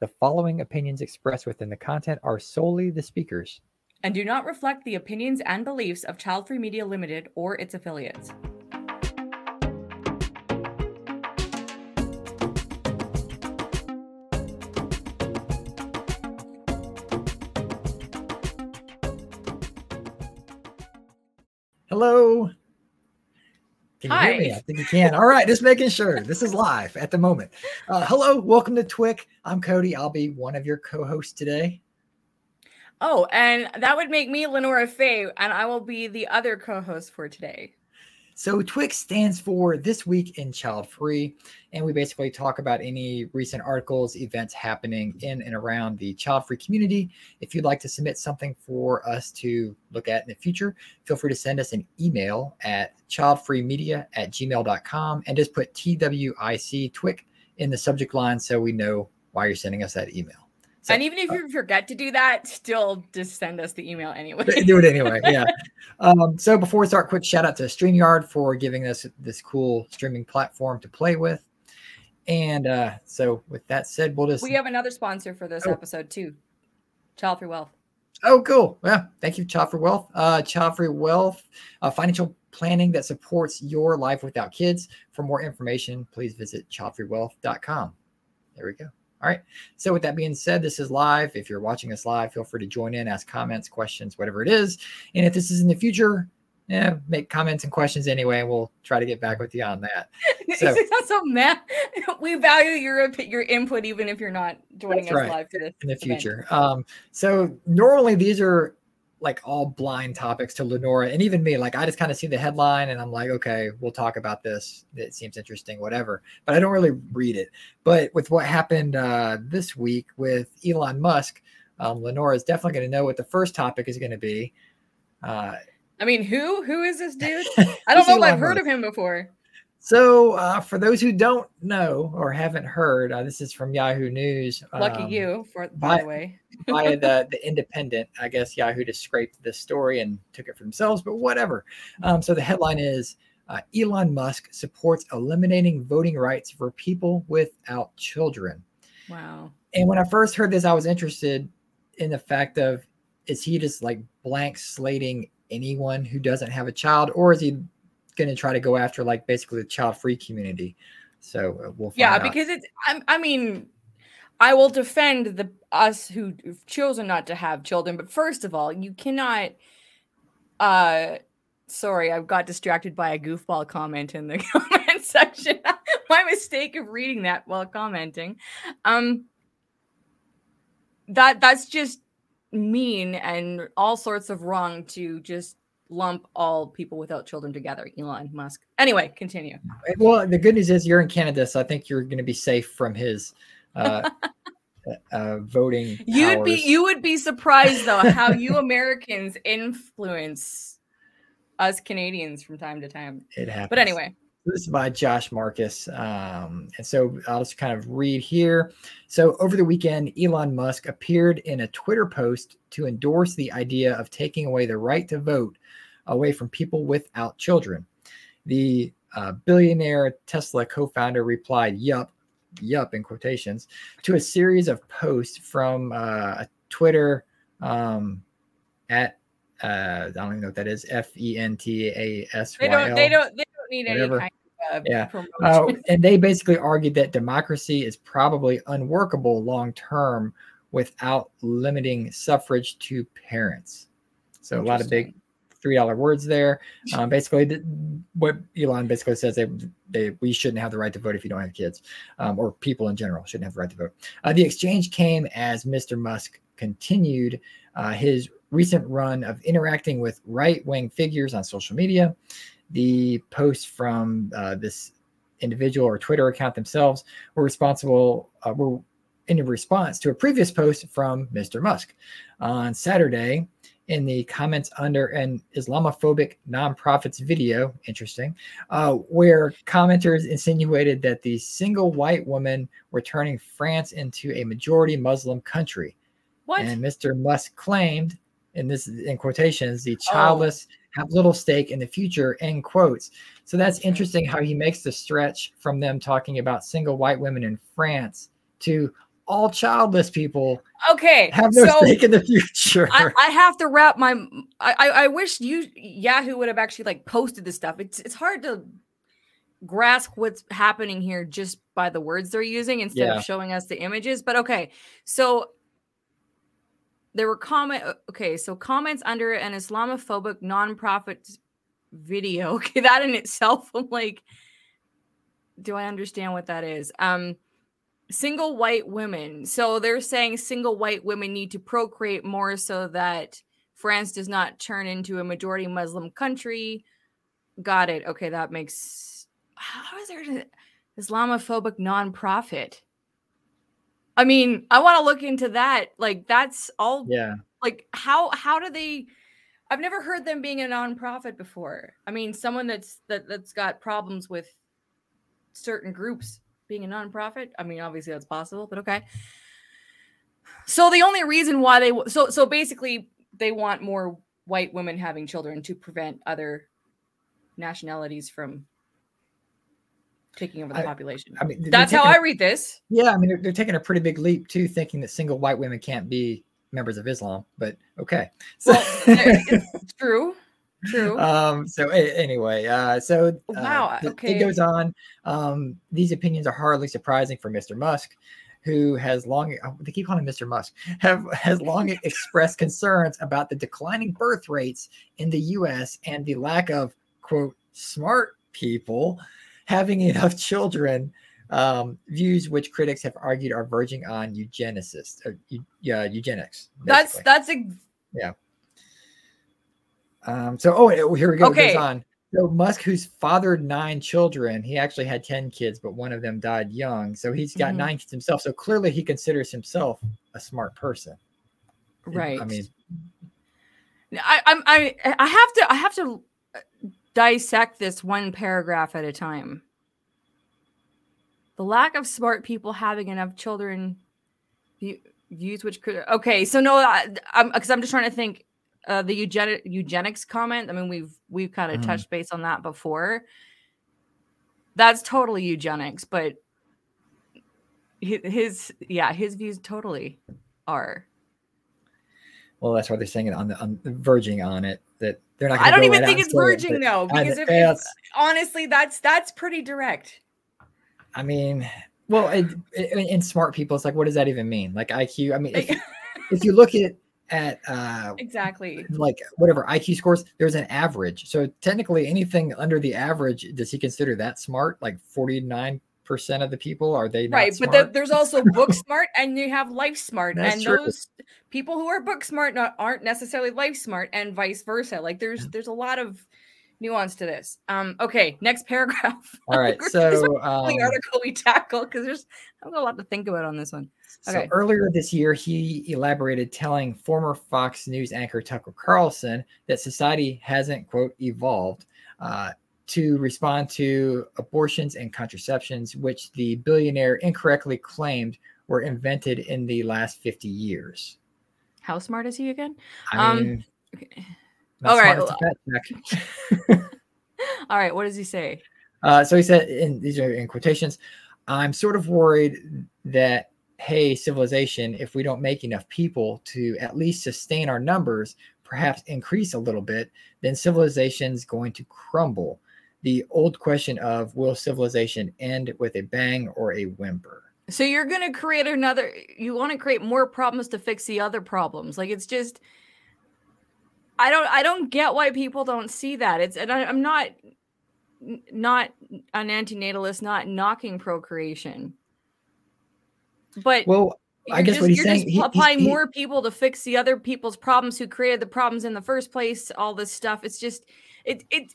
The following opinions expressed within the content are solely the speakers. and do not reflect the opinions and beliefs of Child Free Media Limited or its affiliates. Hello. Can you hear me? Hi. I think you can. All right, just making sure. This is live at the moment. Uh, hello, welcome to Twick. I'm Cody. I'll be one of your co-hosts today. Oh, and that would make me LeNora Faye, and I will be the other co host for today. So Twix stands for This Week in Child Free, and we basically talk about any recent articles, events happening in and around the child free community. If you'd like to submit something for us to look at in the future, feel free to send us an email at childfreemedia at gmail.com and just put TWIC Twick in the subject line so we know why you're sending us that email. So- and even if you forget to do that, still just send us the email anyway. do it anyway. Yeah. Um, so before we start, quick shout out to StreamYard for giving us this cool streaming platform to play with. And uh, so with that said, we'll just we have another sponsor for this Oh. episode too Child Free Wealth. oh cool. Yeah. Thank you, Child Free Wealth. Uh, Child Free Wealth, uh, financial planning that supports your life without kids. For more information, please visit childfreewealth.com. There we go. All right. So with that being said, this is live. If you're watching us live, feel free to join in, ask comments, questions, whatever it is. And if this is in the future, yeah, make comments and questions anyway, and we'll try to get back with you on that. So- so mad. We value your your input, even if you're not joining us right. live for this in the event. future. Um, so normally these are like all blind topics to LeNora and even me. Like I just kind of see the headline and I'm like, okay, we'll talk about this. It seems interesting, whatever. But I don't really read it. But with what happened uh, this week with Elon Musk, um, LeNora is definitely going to know what the first topic is going to be. Uh, I mean, who who is this dude? I don't know if I've heard Musk? of him before. So, uh, for those who don't know or haven't heard, uh, this is from Yahoo News. Lucky um, you, for by by- the way. by the the Independent. I guess Yahoo just scraped this story and took it for themselves, but whatever. Um, so the headline is uh, Elon Musk supports eliminating voting rights for people without children. Wow. And when I first heard this, I was interested in the fact of is he just like blank slating anyone who doesn't have a child, or is he going to try to go after like basically the child free community? So uh, we'll find Yeah, out. because it's. I, I mean, I will defend the us who have chosen not to have children, but first of all, you cannot. Uh, sorry, I got distracted by a goofball comment in the comment section. My mistake of reading that while commenting. Um, that that's just mean and all sorts of wrong to just lump all people without children together. Elon Musk. Anyway, continue. Well, the good news is you're in Canada, so I think you're going to be safe from his uh, uh, voting. You'd be you would be surprised though how you Americans influence us Canadians from time to time. It happens. But anyway, This is by Josh Marcus. Um, and so I'll just kind of read here. So, over the weekend, Elon Musk appeared in a Twitter post to endorse the idea of taking away the right to vote away from people without children. The uh, billionaire Tesla co founder replied, Yup, yup, in quotations, to a series of posts from uh, a Twitter um, at, uh, I don't even know what that is, F E N T A S Y they don't they don't they don't need whatever. any kind of Yeah. promotion. Uh, and they basically argued that democracy is probably unworkable long term without limiting suffrage to parents. So a lot of big. Three dollar words there. Um, basically, th- what Elon basically says they, they we shouldn't have the right to vote if you don't have kids, um, or people in general shouldn't have the right to vote. Uh, the exchange came as Mr. Musk continued uh, his recent run of interacting with right wing figures on social media. The posts from uh, this individual or Twitter account themselves were responsible uh, were in response to a previous post from Mr. Musk on Saturday in the comments under an Islamophobic nonprofit's video, interesting, uh, where commenters insinuated that the single white woman were turning France into a majority Muslim country. What? And Mr. Musk claimed, and this is in quotations, the childless have little stake in the future, end quotes. So that's interesting how he makes the stretch from them talking about single white women in France to all childless people Okay, have no so stake in the future. I, I have to wrap my. I, I I wish you Yahoo would have actually like posted this stuff. It's it's hard to grasp what's happening here just by the words they're using instead Yeah. of showing us the images. But okay, so there were comment. Okay, so comments under an Islamophobic nonprofit video. Okay, that in itself, I'm like, do I understand what that is? Um, single white women. So they're saying single white women need to procreate more so that France does not turn into a majority Muslim country. Got it. Okay, that makes. How is there an Islamophobic nonprofit? I mean, I want to look into that. Like, that's all. yeah. Like, how how do they? I've never heard them being a nonprofit before. I mean, someone that's that that's got problems with certain groups being a nonprofit. I mean, obviously that's possible, but okay. So the only reason why they so so basically they want more white women having children to prevent other nationalities from taking over the I- population. I mean, That's how taking I a- read this. Yeah, I mean, they're, they're taking a pretty big leap too, thinking that single white women can't be members of Islam. But okay. So, Well, it's true. True. um. So a- anyway, uh, so uh, Wow, th- okay. It goes on. Um, these opinions are hardly surprising for Mr. Musk, who has long. oh, They keep calling him Mr. Musk. Have has long expressed concerns about the declining birth rates in the U.S. and the lack of quote smart people having enough children. Um, views which critics have argued are verging on eugenicists, uh, yeah, eugenics. that's basically. that's a Um, so, oh, here we go. Okay. on. So Musk, who's fathered nine children, he actually had ten kids, but one of them died young. So he's got Mhm. nine kids himself. So clearly, he considers himself a smart person. right. I mean, I, I'm I I have to I have to uh, dissect this one paragraph at a time. The lack of smart people having enough children view- views which could okay so no I'm because I'm just trying to think uh, the eugenic eugenics comment I mean we've we've kind of Mhm. touched base on that before that's totally eugenics but his yeah his views totally are well, that's why they're saying it on the on verging on it that they're not. I don't even right think it's say it, verging though, because if, that's- honestly, that's that's pretty direct. I mean, well, it, it, in smart people, it's like, what does that even mean? Like IQ. I mean, if, if you look at at uh, exactly. like whatever IQ scores, there's an average. So technically, anything under the average, does he consider that smart? Like forty nine percent of the people are they Right, but the, there's also book smart and you have life smart, That's and true. those people who are book smart not, aren't necessarily life smart, and vice versa. Like there's there's a lot of nuance to this. Um, okay, next paragraph. All right, This is so um, the article we tackle because there's I've got a lot to think about on this one. So earlier this year, he elaborated telling former Fox News anchor Tucker Carlson that society hasn't, quote, evolved uh, to respond to abortions and contraceptions, which the billionaire incorrectly claimed were invented in the last 50 years. How smart is he again? I Um, okay. Not all right, smart as a fat check. All right, what does he say? Uh, so he said, in these are in quotations, I'm sort of worried that, hey, civilization, if we don't make enough people to at least sustain our numbers, perhaps increase a little bit, then civilization's going to crumble. The old question of will civilization end with a bang or a whimper? So you're going to create another you want to create more problems to fix the other problems. Like it's just I don't I don't get why people don't see that. It's and I, I'm not not an antinatalist, not knocking procreation. But Well, I guess just, what he's you're saying, just he- he- applying he- more people to fix the other people's problems who created the problems in the first place, all this stuff. It's just it it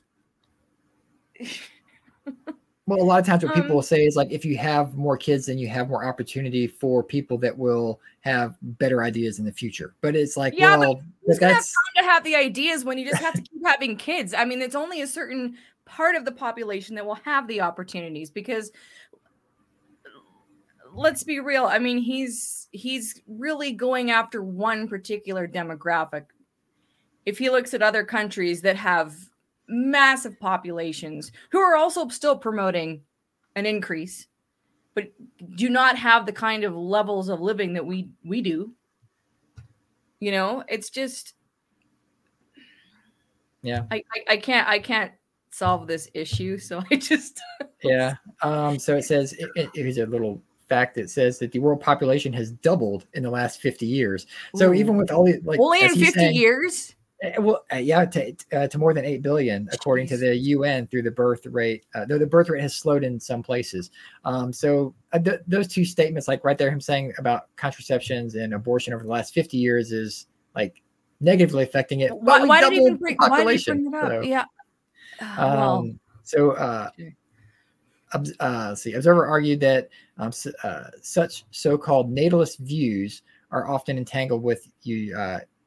Well, a lot of times what people Um, will say is like, if you have more kids, then you have more opportunity for people that will have better ideas in the future. But it's like, Yeah, well, but gonna have time to have the ideas when you just have to keep having kids? I mean, it's only a certain part of the population that will have the opportunities because let's be real. I mean, he's he's really going after one particular demographic. If he looks at other countries that have massive populations who are also still promoting an increase but do not have the kind of levels of living that we we do. You know, it's just yeah. I I, I can't I can't solve this issue, so I just yeah. Um. So it says it, it, here's a little fact that says that the world population has doubled in the last 50 years. So Ooh. even with all the like only in 50 saying- years. Uh, Well, uh, yeah, to, uh, to more than eight billion, according to the UN, through the birth rate. Uh, though the birth rate has slowed in some places. Um, so uh, th- those two statements, like right there, him saying about contraceptions and abortion over the last fifty years, is like negatively affecting it. Why, why did he even bring, the why did he population. bring that up? So, yeah. Ah, well, um, so uh, uh, let's see. Observer argued that um, s- uh, such so-called natalist views are often entangled with you.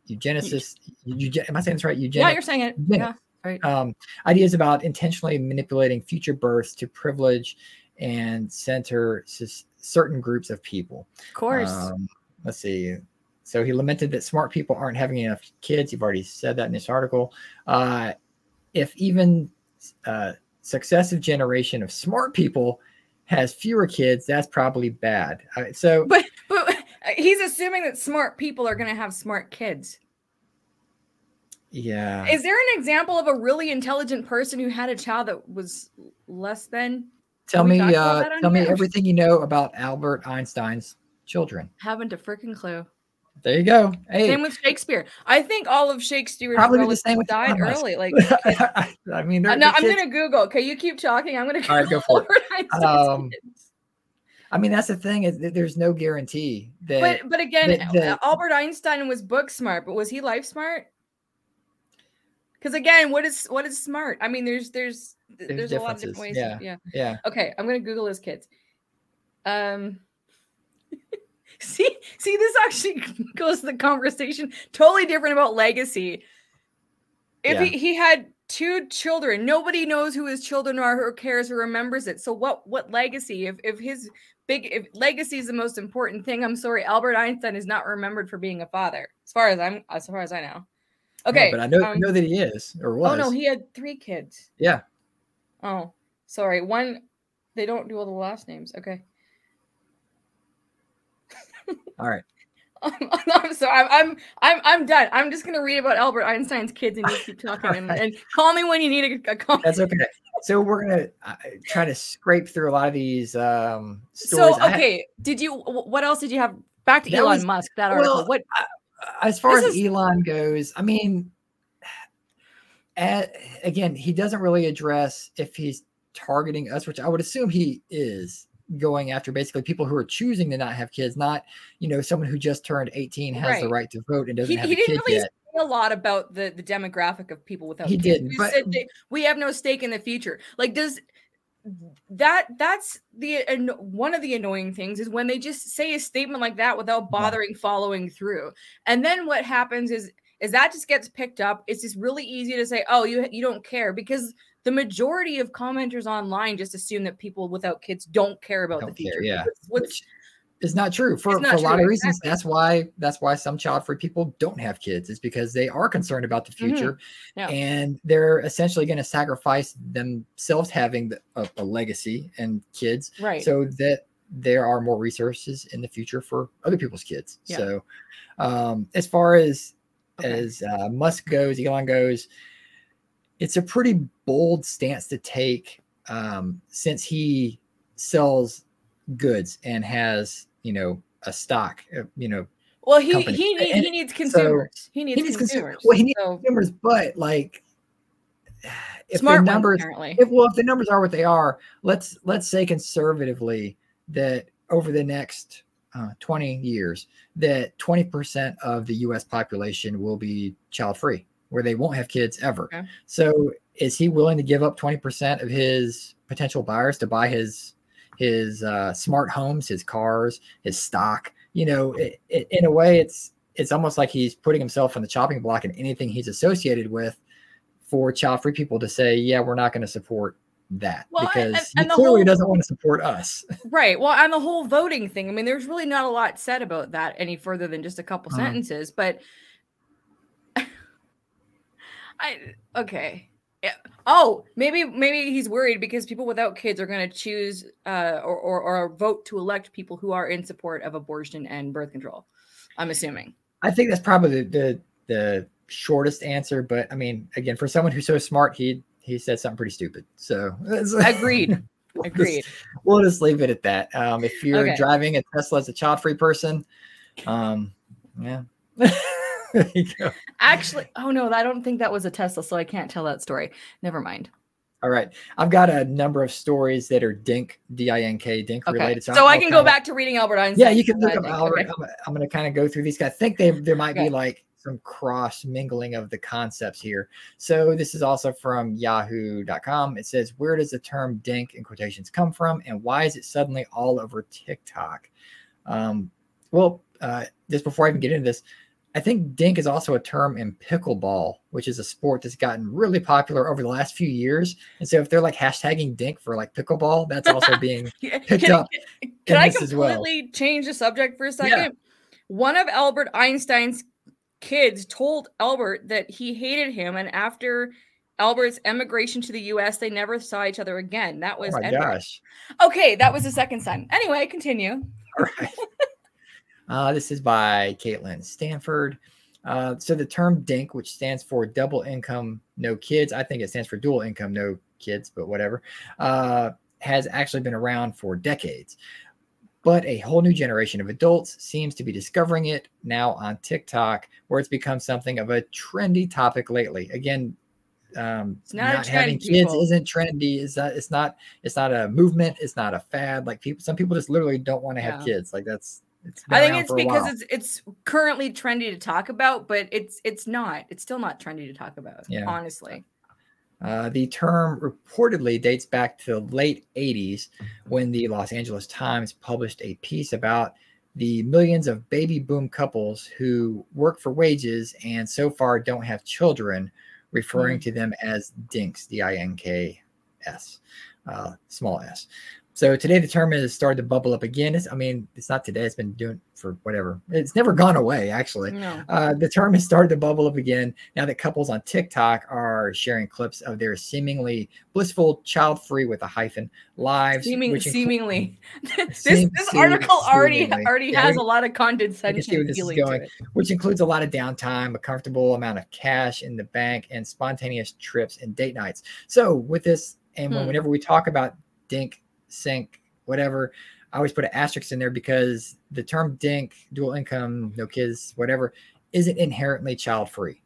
Uh, eugenicist, euge- am I saying this right? yeah, you're saying it. Yeah. Yeah. um, ideas about intentionally manipulating future births to privilege and center s- certain groups of people. Of course. Um, let's see. So he lamented that smart people aren't having enough kids. You've already said that in this article. Uh, if even uh, successive generation of smart people has fewer kids, that's probably bad. Uh, so but he's assuming that smart people are going to have smart kids. yeah, Is there an example of a really intelligent person who had a child that was less than? tell me, uh, that on tell me everything you know about Albert Einstein's children. Haven't a freaking clue. There you go. Hey, Same with Shakespeare. I think all of Shakespeare's Probably the same with died Elon early. Like, I mean, uh, no, I'm gonna Google. Okay, you keep talking. I'm gonna. All right, go for it. Um, kids. I mean, that's the thing is that there's no guarantee that But but again, the- the- Albert Einstein was book smart, but was he life smart? Because again, what is what is smart? I mean, there's there's there's, There's a lot of different ways. differences, yeah. yeah. Okay, I'm gonna Google his kids. Um. see, see, this actually goes to the conversation totally different about legacy. If Yeah. he, he had two children, nobody knows who his children are, who cares, who remembers it. So what what legacy? If if his big if legacy is the most important thing, I'm sorry, Albert Einstein is not remembered for being a father, as far as I'm as far as I know. No, Okay, but I know, um, know that he is or was. Oh no, he had three kids. yeah. Oh, sorry. One, they don't do all the last names. Okay. All right. I'm sorry. I'm, I'm I'm I'm done. I'm just gonna read about Albert Einstein's kids and you keep talking and, Alright. and call me when you need a, a comment. That's okay. So we're gonna uh, try to scrape through a lot of these um, So stories. Ha- okay, did you? What else did you have? Back to Elon was- Musk. That article. well, what? as far as is- Elon goes, I mean, a- again, he doesn't really address if he's targeting us, which I would assume he is going after basically people who are choosing to not have kids, not you know someone who just turned 18 has the Right. right to vote and doesn't He, have he a kid really yet. a lot about the the demographic of people without. He kids. didn't, but- we have no stake in the future. Like does that that's the one of the annoying things is when they just say a statement like that without bothering following through and then what happens is is that just gets picked up it's just really easy to say oh you you don't care because the majority of commenters online just assume that people without kids don't care about Don't the care, future yeah. what's, what's which is not true for, not for a lot true, of reasons. exactly. That's why that's why some child-free people don't have kids is because they are concerned about the Mhm. future, Yeah. and they're essentially going to sacrifice themselves having the, a, a legacy and kids right so that there are more resources in the future for other people's kids. Yeah. So, um, as far as Okay. as uh, Musk goes, Elon goes, it's a pretty bold stance to take um, since he sells goods and has you know a stock, uh, you know, well he company. he, need, he needs so consumers. He needs he needs consu- consumers. well, he needs so consumers, but like if smart the numbers apparently. if well if the numbers are what they are let's let's say conservatively that over the next uh, 20 years that 20% of the us population will be child free where they won't have kids ever Okay. so is he willing to give up 20% of his potential buyers to buy his his uh, smart homes his cars his stock you know it, it, in a way it's it's almost like he's putting himself on the chopping block and anything he's associated with for child free people to say, yeah, we're not going to support that Well, because and he clearly whole- doesn't want to support us. Right. Well, and the whole voting thing. I mean, there's really not a lot said about that any further than just a couple Uh-huh. sentences. But I okay. Oh, maybe maybe he's worried because people without kids are going to choose uh, or, or or vote to elect people who are in support of abortion and birth control. I'm assuming. I think that's probably the the, the shortest answer, but I mean, again, for someone who's so smart, he he said something pretty stupid. So agreed. we'll Agreed. Just, we'll just leave it at that. Um, if you're Okay. driving a Tesla as a child-free person, um, yeah. there you go. Actually, oh no, I don't think that was a Tesla, so I can't tell that story. Never mind. All right. I've got a number of stories that are Dink, D I N K, Dink Okay, related. so, I'll- I can go kinda- back to reading Albert Einstein. Yeah, you can look I up. Albert. Okay. I'm, I'm going to kind of go through these guys. I think they there might Okay. be like some cross mingling of the concepts here. So this is also from yahoo.com. It says, Where does the term dink in quotations come from? And why is it suddenly all over TikTok? Um, well, uh, just before I even get into this, I think dink is also a term in pickleball, which is a sport that's gotten really popular over the last few years. And so if they're like hashtagging dink for like pickleball, that's also being picked can, up Can in I as well. completely change the subject for a second? One of Albert Einstein's kids told Albert that he hated him, and after Albert's emigration to the U.S., they never saw each other again. That Oh was my Edward. gosh. Okay, that was the second son. Anyway, continue. All right. Uh, this is by Caitlin Stanford. Uh, so the term DINK, which stands for double income, no kids, I think it stands for dual income, no kids, but whatever, uh, has actually been around for decades. But a whole new generation of adults seems to be discovering it now on TikTok, where it's become something of a trendy topic lately. Again, um, It's not a having kids people. isn't trendy. It's not. It's not. It's not a movement. It's not a fad. Like people, some people just literally don't want to have Yeah. kids. Like that's. I think it's because it's it's currently trendy to talk about, but it's it's not. It's still not trendy to talk about. Yeah. honestly. Uh, the term reportedly dates back to the late 80s when the Los Angeles Times published a piece about the millions of baby boom couples who work for wages and so far don't have children, referring to them as dinks, D I N K S, uh, small s. So today the term has started to bubble up again. It's, I mean, it's not today, it's been doing for whatever. It's never gone away, actually. No. Uh, the term has started to bubble up again now that couples on TikTok are sharing clips of their seemingly blissful, child-free with a hyphen lives. Seeming, which seemingly, this Seem- this seem- article already seemingly. already Yeah, has we- a lot of condescension feeling to it. which includes a lot of downtime, a comfortable amount of cash in the bank, and spontaneous trips and date nights. So with this, and Hmm. whenever we talk about dink, sink, whatever, I always put an asterisk in there because the term dink, dual income, no kids, whatever, isn't inherently child-free.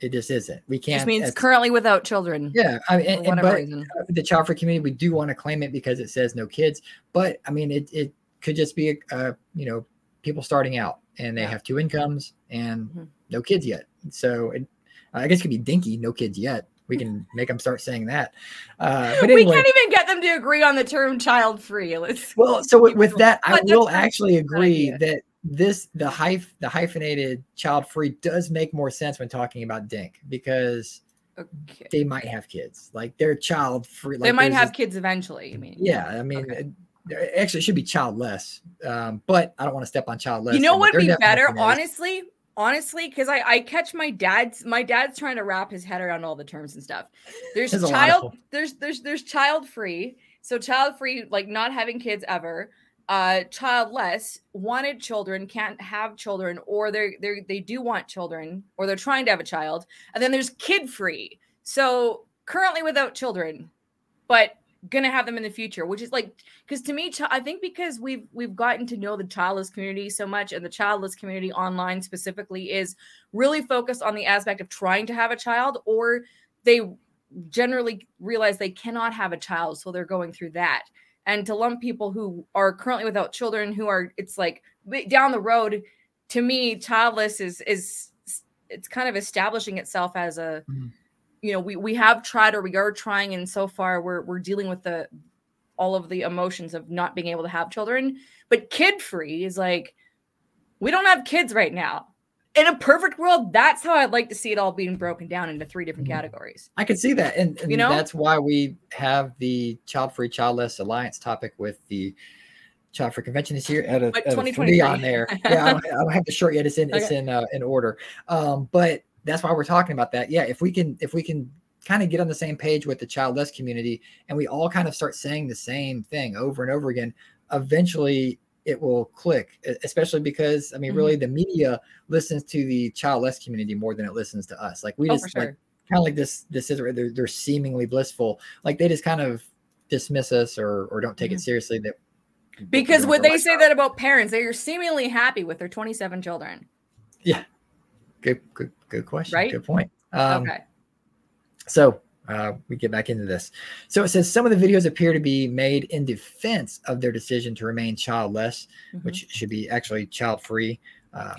It just isn't. We can't. Just means as- currently without children. yeah, I mean, and, and- but reason. the child free community, we do want to claim it because it says no kids. But I mean, it, it could just be, uh, you know, people starting out and they Yeah. have two incomes and Mhm. no kids yet. So it, I guess it could be dinky, no kids yet. We can make them start saying that. Uh, but we can't even get them to agree on the term child free. Let's well, so with, with that, I will actually agree idea. that this the hyph the hyphenated child free does make more sense when talking about dink because okay. they might have kids like they're child free. they might have this- kids eventually. I mean, Yeah, I mean, Okay. it- actually, it should be childless, um, but I don't want to step on childless. you know what would be better, honestly. Honestly, because I, I catch my dad's my dad's trying to wrap his head around all the terms and stuff. There's There's a lot of child there's there's there's child free. So child free, like not having kids ever. Uh childless, wanted children, can't have children, or they're they're they do want children, or they're trying to have a child. And then there's kid free. So currently without children, but gonna have them in the future which is like because to me i think because we've we've gotten to know the childless community so much and the childless community online specifically is really focused on the aspect of trying to have a child or they generally realize they cannot have a child so they're going through that and to lump people who are currently without children who are it's like down the road to me childless is is it's kind of establishing itself as a Mhm. You know we we have tried or we are trying and so far we're we're dealing with the all of the emotions of not being able to have children but kid free is like we don't have kids right now in a perfect world that's how i'd like to see it all being broken down into three different Mhm. categories I can see that, and, and You know? that's why we have the Child Free Childless Alliance topic with the Child Free Convention this year at a, at a on there. Yeah, I don't, I don't have the shirt yet. It's in it's in uh, in order. Um, but that's why we're talking about that. Yeah, if we can if we can kind of get on the same page with the childless community and we all kind of start saying the same thing over and over again, eventually it will click, especially because I mean, mm-hmm. really the media listens to the childless community more than it listens to us. Like we oh, just sure. like kind of like this, this is they're, they're seemingly blissful. Like they just kind of dismiss us or, or don't take mm-hmm. it seriously that because when they say that about parents, they are seemingly happy with their 27 children. Yeah. Good, good, good question. Right. Good point. Um, okay. So uh, we get back into this. So it says some of the videos appear to be made in defense of their decision to remain childless, mm-hmm. which should be actually child free. Uh,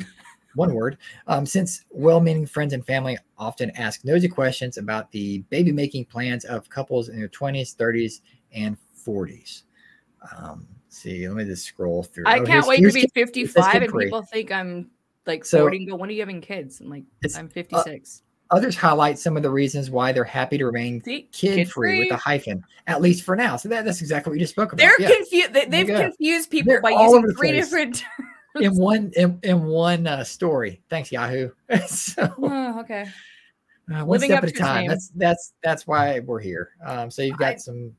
one word. Um, since well meaning friends and family often ask nosy questions about the baby making plans of couples in their 20s, 30s, and 40s. Um, see, let me just scroll through. I oh, can't wait to be 55 and people think I'm like so, 40 and go, when are you having kids? I'm like, I'm uh, 56. Uh, others highlight some of the reasons why they're happy to remain kid free with a hyphen, at least for now. So that, that's exactly what you just spoke about. They're yeah. confused. They, have confused people they're by using three different in one in, in one uh, story. Thanks, Yahoo. so, oh, okay. Uh, one Living step at a time. That's that's that's why we're here. Um, so you've got I, some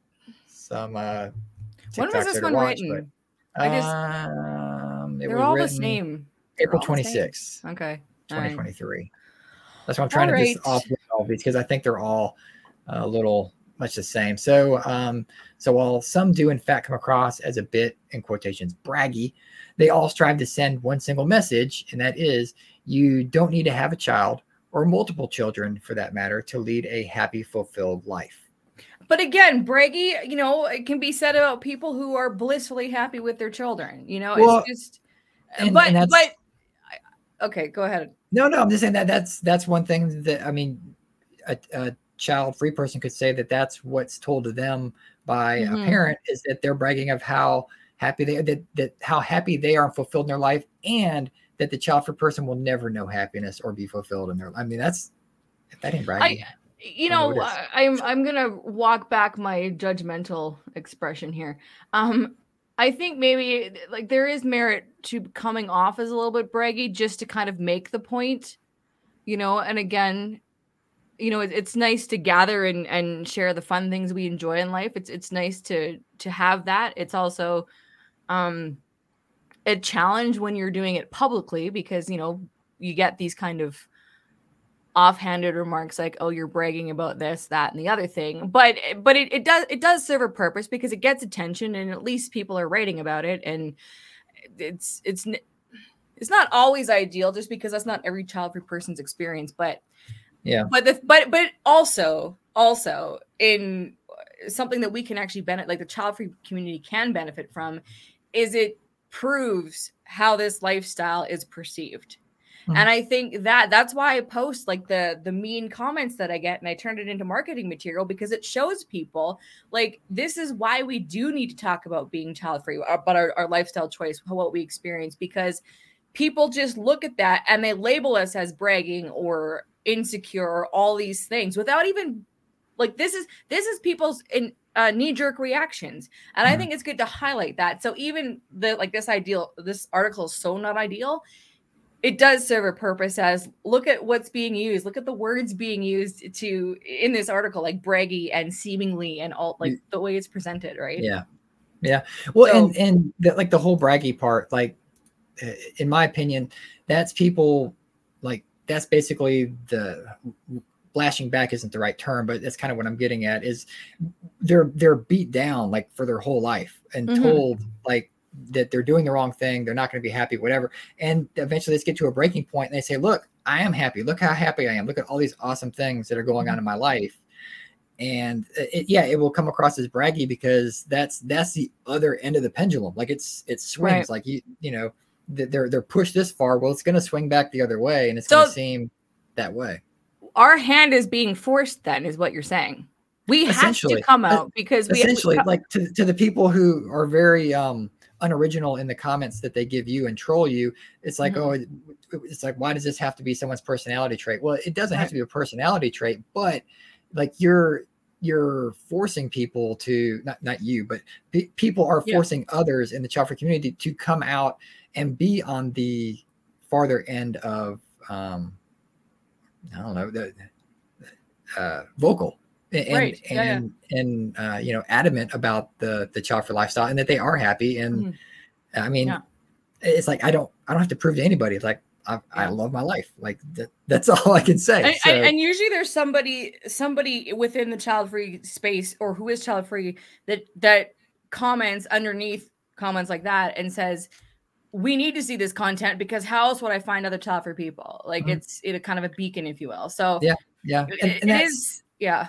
some uh when was this one watch, written? But, I just um, they're all the same. April 26th. Okay. 2023. Right. That's why I'm trying all to right. just off all these because I think they're all a little much the same. So, um, so while some do in fact come across as a bit in quotations braggy, they all strive to send one single message, and that is you don't need to have a child or multiple children for that matter to lead a happy, fulfilled life. But again, braggy, you know, it can be said about people who are blissfully happy with their children. You know, well, it's just, and, but, and but, okay, go ahead. No, no, I'm just saying that that's that's one thing that I mean, a, a child-free person could say that that's what's told to them by mm-hmm. a parent is that they're bragging of how happy they that that how happy they are and fulfilled in their life, and that the child-free person will never know happiness or be fulfilled in their. Life. I mean, that's that ain't bragging. I, you know, know I'm I'm gonna walk back my judgmental expression here. Um, I think maybe like there is merit to coming off as a little bit braggy just to kind of make the point, you know. And again, you know, it, it's nice to gather and and share the fun things we enjoy in life. It's it's nice to to have that. It's also um a challenge when you're doing it publicly because you know you get these kind of offhanded remarks like oh you're bragging about this that and the other thing. But eh, but it, it does it does serve a purpose because it gets attention and at least people are writing about it. And eh, it's it's it's not always ideal just because that's not every child free person's experience but yeah. but the, but but also also in eh, something that we can actually benefit like the child free community can benefit from is it proves how this lifestyle is perceived Mm-hmm. And I think that that's why I post like the the mean comments that I get and I turn it into marketing material because it shows people like this is why we do need to talk about being child free, uh, but our, our lifestyle choice, what we experience, because people just look at that and they label us as bragging or insecure or all these things without even like this is this is people's in uh, knee-jerk reactions and mm-hmm. i think it's good to highlight that so even the like this ideal this article is so not ideal it does serve a purpose as look at what's being used look at the words being used to in this article like braggy and seemingly and all like the way it's presented right? Yeah. Yeah. Well so, and and the, like the whole braggy part like in my opinion that's people like that's basically the flashing back isn't the right term but that's kind of what i'm getting at is they're they're beat down like for their whole life and mm-hmm. told like that they're doing the wrong thing, they're not going to be happy, whatever. And eventually they get to a breaking point and they say, Look, I am happy. Look how happy I am. Look at all these awesome things that are going on in my life. And it, yeah, it will come across as braggy because that's that's the other end of the pendulum. Like it's it swings right. like you you know they're they're pushed this far. Well, it's going to swing back the other way, and it's so, going to seem that way. Our hand is being forced. Then is what you're saying. We have to come out because we essentially we, like to, to the people who are very um unoriginal in the comments that they give you and troll you it's like mm-hmm. oh it's like why does this have to be someone's personality trait well it doesn't right. have to be a personality trait but like you're you're forcing people to not not you but people are forcing yeah. others in the child community to come out and be on the farther end of um i don't know the uh, vocal and Right. Yeah, yeah. and and uh, you know adamant about the the child free lifestyle and that they are happy and Mhm. I mean Yeah. it's like I don't I don't have to prove to anybody it's like I, I love my life like that, that's all I can say and, so, and, and usually there's somebody somebody within the child free space or who is child free that that comments underneath comments like that and says we need to see this content because how else would i find other child free people like Mhm. it's it kind of a beacon if you will so Yeah, yeah it- and, and that's, is yeah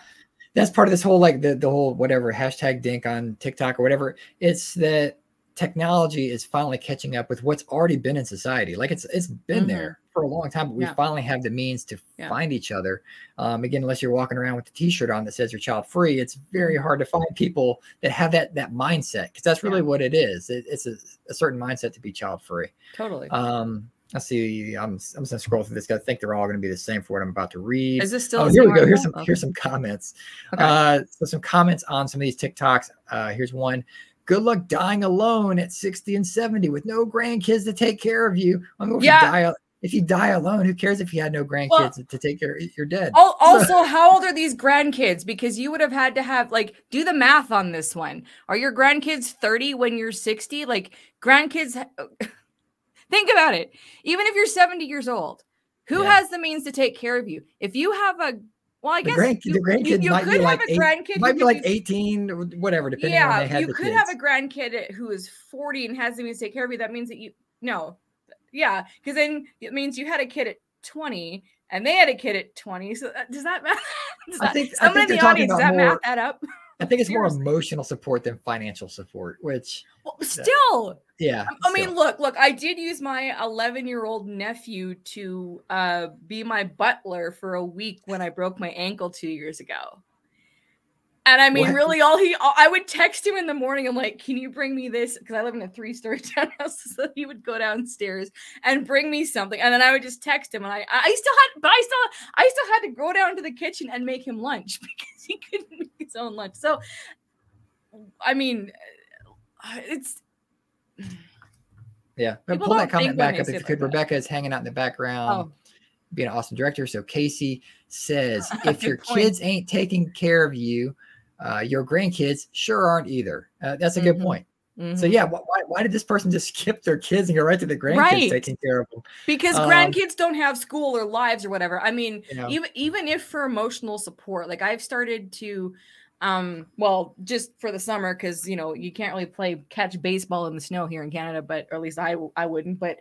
that's part of this whole like the, the whole whatever hashtag dink on TikTok or whatever. It's that technology is finally catching up with what's already been in society. Like it's it's been Mhm. there for a long time, but we Yeah. finally have the means to Yeah. find each other. Um, again, unless you're walking around with a T-shirt on that says you're child free, it's very Mm-hmm. hard to find people that have that that mindset because that's really what it is. It, it's a, a certain mindset to be child free. totally Um, let's see. I'm I'm just gonna scroll through this. I think they're all going to be the same for what I'm about to read. is this still Oh, here we go. Here's some article? here's some comments. Okay. Uh, so some comments on some of these TikToks. Uh, here's one. Good luck dying alone at 60 and 70 with no grandkids to take care of you. I mean, if Yeah. you die if you die alone, who cares if you had no grandkids to take care? You're dead. Al- Also, how old are these grandkids? Because you would have had to have like do the math on this one. Are your grandkids 30 when you're 60? Like grandkids think about it. Even if you're 70 years old, who Yeah. has the means to take care of you? If you have a well, I The guess grand- you, the grandkid you might be could like have a eight- grandkid. Might be like 18 or whatever, depending on yeah, you could kids. have a grandkid who is 40 and has the means to take care of you. That means that you no, yeah, because then it means you had a kid at 20 and they had a kid at 20. So that, does that matter? Does I that, think- I someone think in the audience, does that more- math add up? I think it's more emotional support than financial support, which Well, still, yeah. I mean, still. look, look, I did use my 11 year old nephew to uh, be my butler for a week when I broke my ankle two years ago. And I mean, What? really, all he, I would text him in the morning. I'm like, can you bring me this? Because I live in a three story townhouse. So he would go downstairs and bring me something. And then I would just text him. And I, I still had, but I still, I still had to go down to the kitchen and make him lunch because he couldn't make his own lunch. So, I mean, uh, it's, Yeah, People pull that comment back up if you could. like. Rebecca is hanging out in the background, oh, being an awesome director. So Casey says, if your point. kids ain't taking care of you, uh, your grandkids sure aren't either. Uh, that's a good Mhm. point. So mhm. yeah, why, why did this person just skip their kids and go right to the grandkids Right. taking care of them? because Um, grandkids don't have school or lives or whatever. I mean, You know? even even if for emotional support, like I've started to, um, well, just for the summer because you know you can't really play catch baseball in the snow here in Canada, but or at least I I wouldn't. But,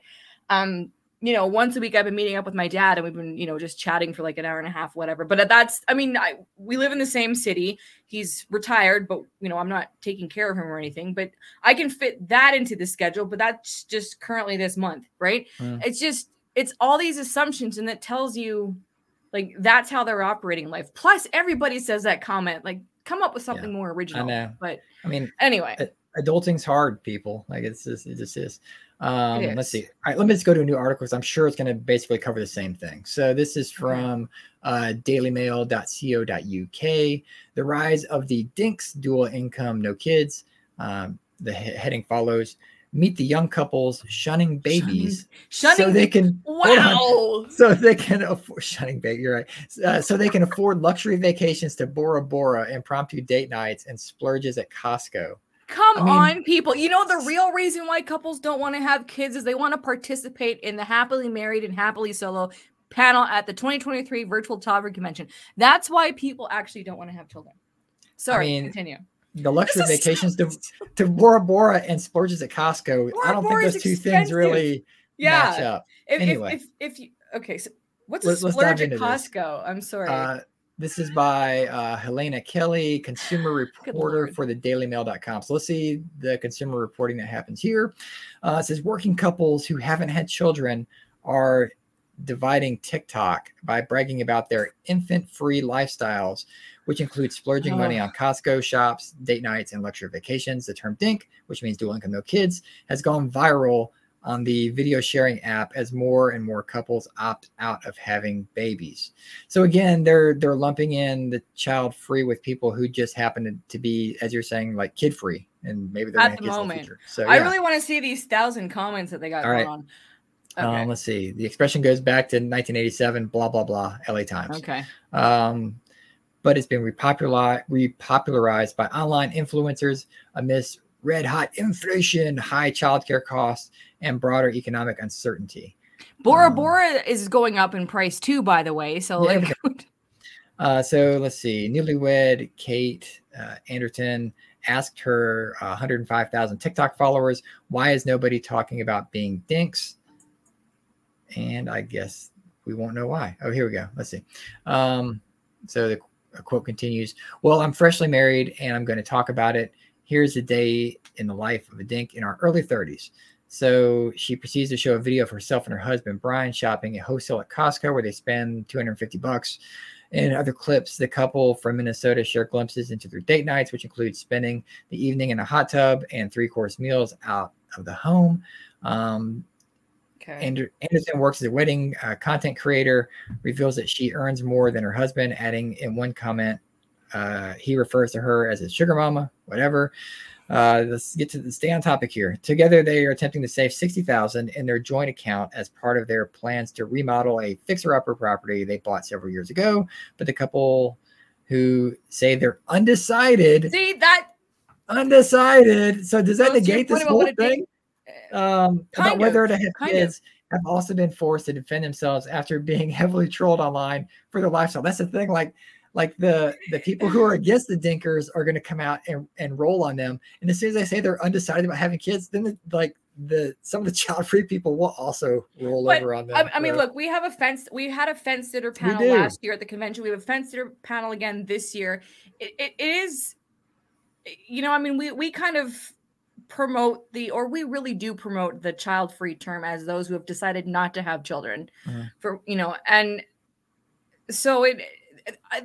um, you know, once a week I've been meeting up with my dad and we've been you know just chatting for like an hour and a half, whatever. But that's I mean, I we live in the same city. He's retired, but you know I'm not taking care of him or anything. But I can fit that into the schedule. But that's just currently this month, right? Mm. it's just it's all these assumptions and that tells you like that's how they're operating life plus everybody says that comment like come up with something more original know. but I mean, anyway adulting's hard, people. Like it's just it just is. Um, let's see. All right, let me just go to a new article because I'm sure it's going to basically cover the same thing. So this is from uh, dailymail.co.uk. The rise of the Dinks dual income, no kids. Um, the he- heading follows. Meet the young couples shunning babies shunning so they can hold on. wow so they can afford shunning baby. You're right. Uh, so they can afford luxury vacations to Bora Bora, impromptu date nights, and splurges at Costco. Come I mean- on people you know the real reason why couples don't want to have kids is they want to participate in the happily married and happily solo panel at the 2023 virtual toddler convention that's why people actually don't want to have children sorry mean, continue The luxury This is so vacations to, to Bora Bora and splurges at Costco. Bora I don't Bora think those two things really yeah match up. If, Anyway. if, if, if you okay, so what's Let's- a splurge at into this. Costco? I'm sorry. Uh, this is by uh, Helena Kelly, consumer reporter for the dailymail.com. So let's see the consumer reporting that happens here. Uh, it says working couples who haven't had children are dividing TikTok by bragging about their infant free lifestyles, which includes splurging money Oh. on Costco shops, date nights, and luxury vacations. The term DINK, which means dual income no kids, has gone viral on the video sharing app as more and more couples opt out of having babies. So again, they're they're lumping in the child free with people who just happen to, to be, as you're saying, like kid free, and maybe they're At the the moment. future. So I really want to see these thousand comments that they got All right. on. Okay. Um, let's see. The expression goes back to 1987. Blah blah blah. LA Times. okay. Um, but it's been repopularized, repopularized by online influencers amidst red hot inflation, high childcare costs, and broader economic uncertainty. Bora um, Bora is going up in price too, by the way. So, yeah, like, uh, so let's see. Newlywed Kate uh, Anderton asked her uh, 105,000 TikTok followers, "Why is nobody talking about being dinks?" And I guess we won't know why. Oh, here we go. Let's see. Um, so the quote continues Well, I'm freshly married and I'm going to talk about it. Here's a day in the life of a dink in our early 30s. So she proceeds to show a video of herself and her husband Brian shopping at wholesale at Costco, where they spend 250 bucks. In other clips, the couple from Minnesota share glimpses into their date nights, which include spending the evening in a hot tub and three course meals out of the home. Um, Okay. Anderton works as a wedding uh, content creator, reveals that she earns more than her husband, adding in one comment, uh, he refers to her as a sugar mama, whatever. Uh, let's get to the stay on topic here. Together, they are attempting to save sixty thousand in their joint account as part of their plans to remodel a fixer-upper property they bought several years ago. But the couple who say they're undecided. See that undecided. So does that negate this whole thing? um, about of, whether to have kids of. have also been forced to defend themselves after being heavily trolled online for their lifestyle. That's the thing. Like, like the the people who are against the dinkers are going to come out and, and roll on them. And as soon as they say they're undecided about having kids, then the, like the some of the child free people will also roll but, over on them. I, I mean, look, we have a fence. We had a fence sitter panel last year at the convention. We have a fence sitter panel again this year. It, it, it is, you know, I mean, we we kind of promote the or we really do promote the child free term as those who have decided not to have children mm-hmm. for you know and so it, it,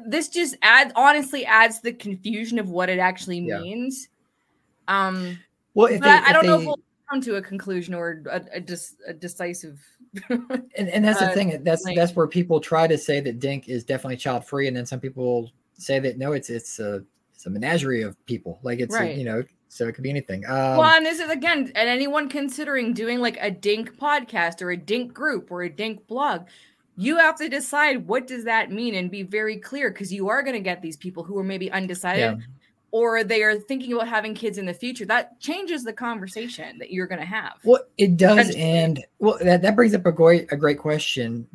this just adds honestly adds the confusion of what it actually means yeah. um well they, I, I, don't they, know if we'll come to a conclusion or a, a, dis, a decisive and, and that's uh, the thing that's like, that's where people try to say that dink is definitely child free and then some people say that no it's it's a it's a menagerie of people like it's right. a, you know so it could be anything. Um, well, and this is again, and anyone considering doing like a Dink podcast or a Dink group or a Dink blog, you have to decide what does that mean and be very clear because you are going to get these people who are maybe undecided. Yeah. Or they are thinking about having kids in the future. That changes the conversation that you're going to have. Well, it does, and well, that, that brings up a great a great question.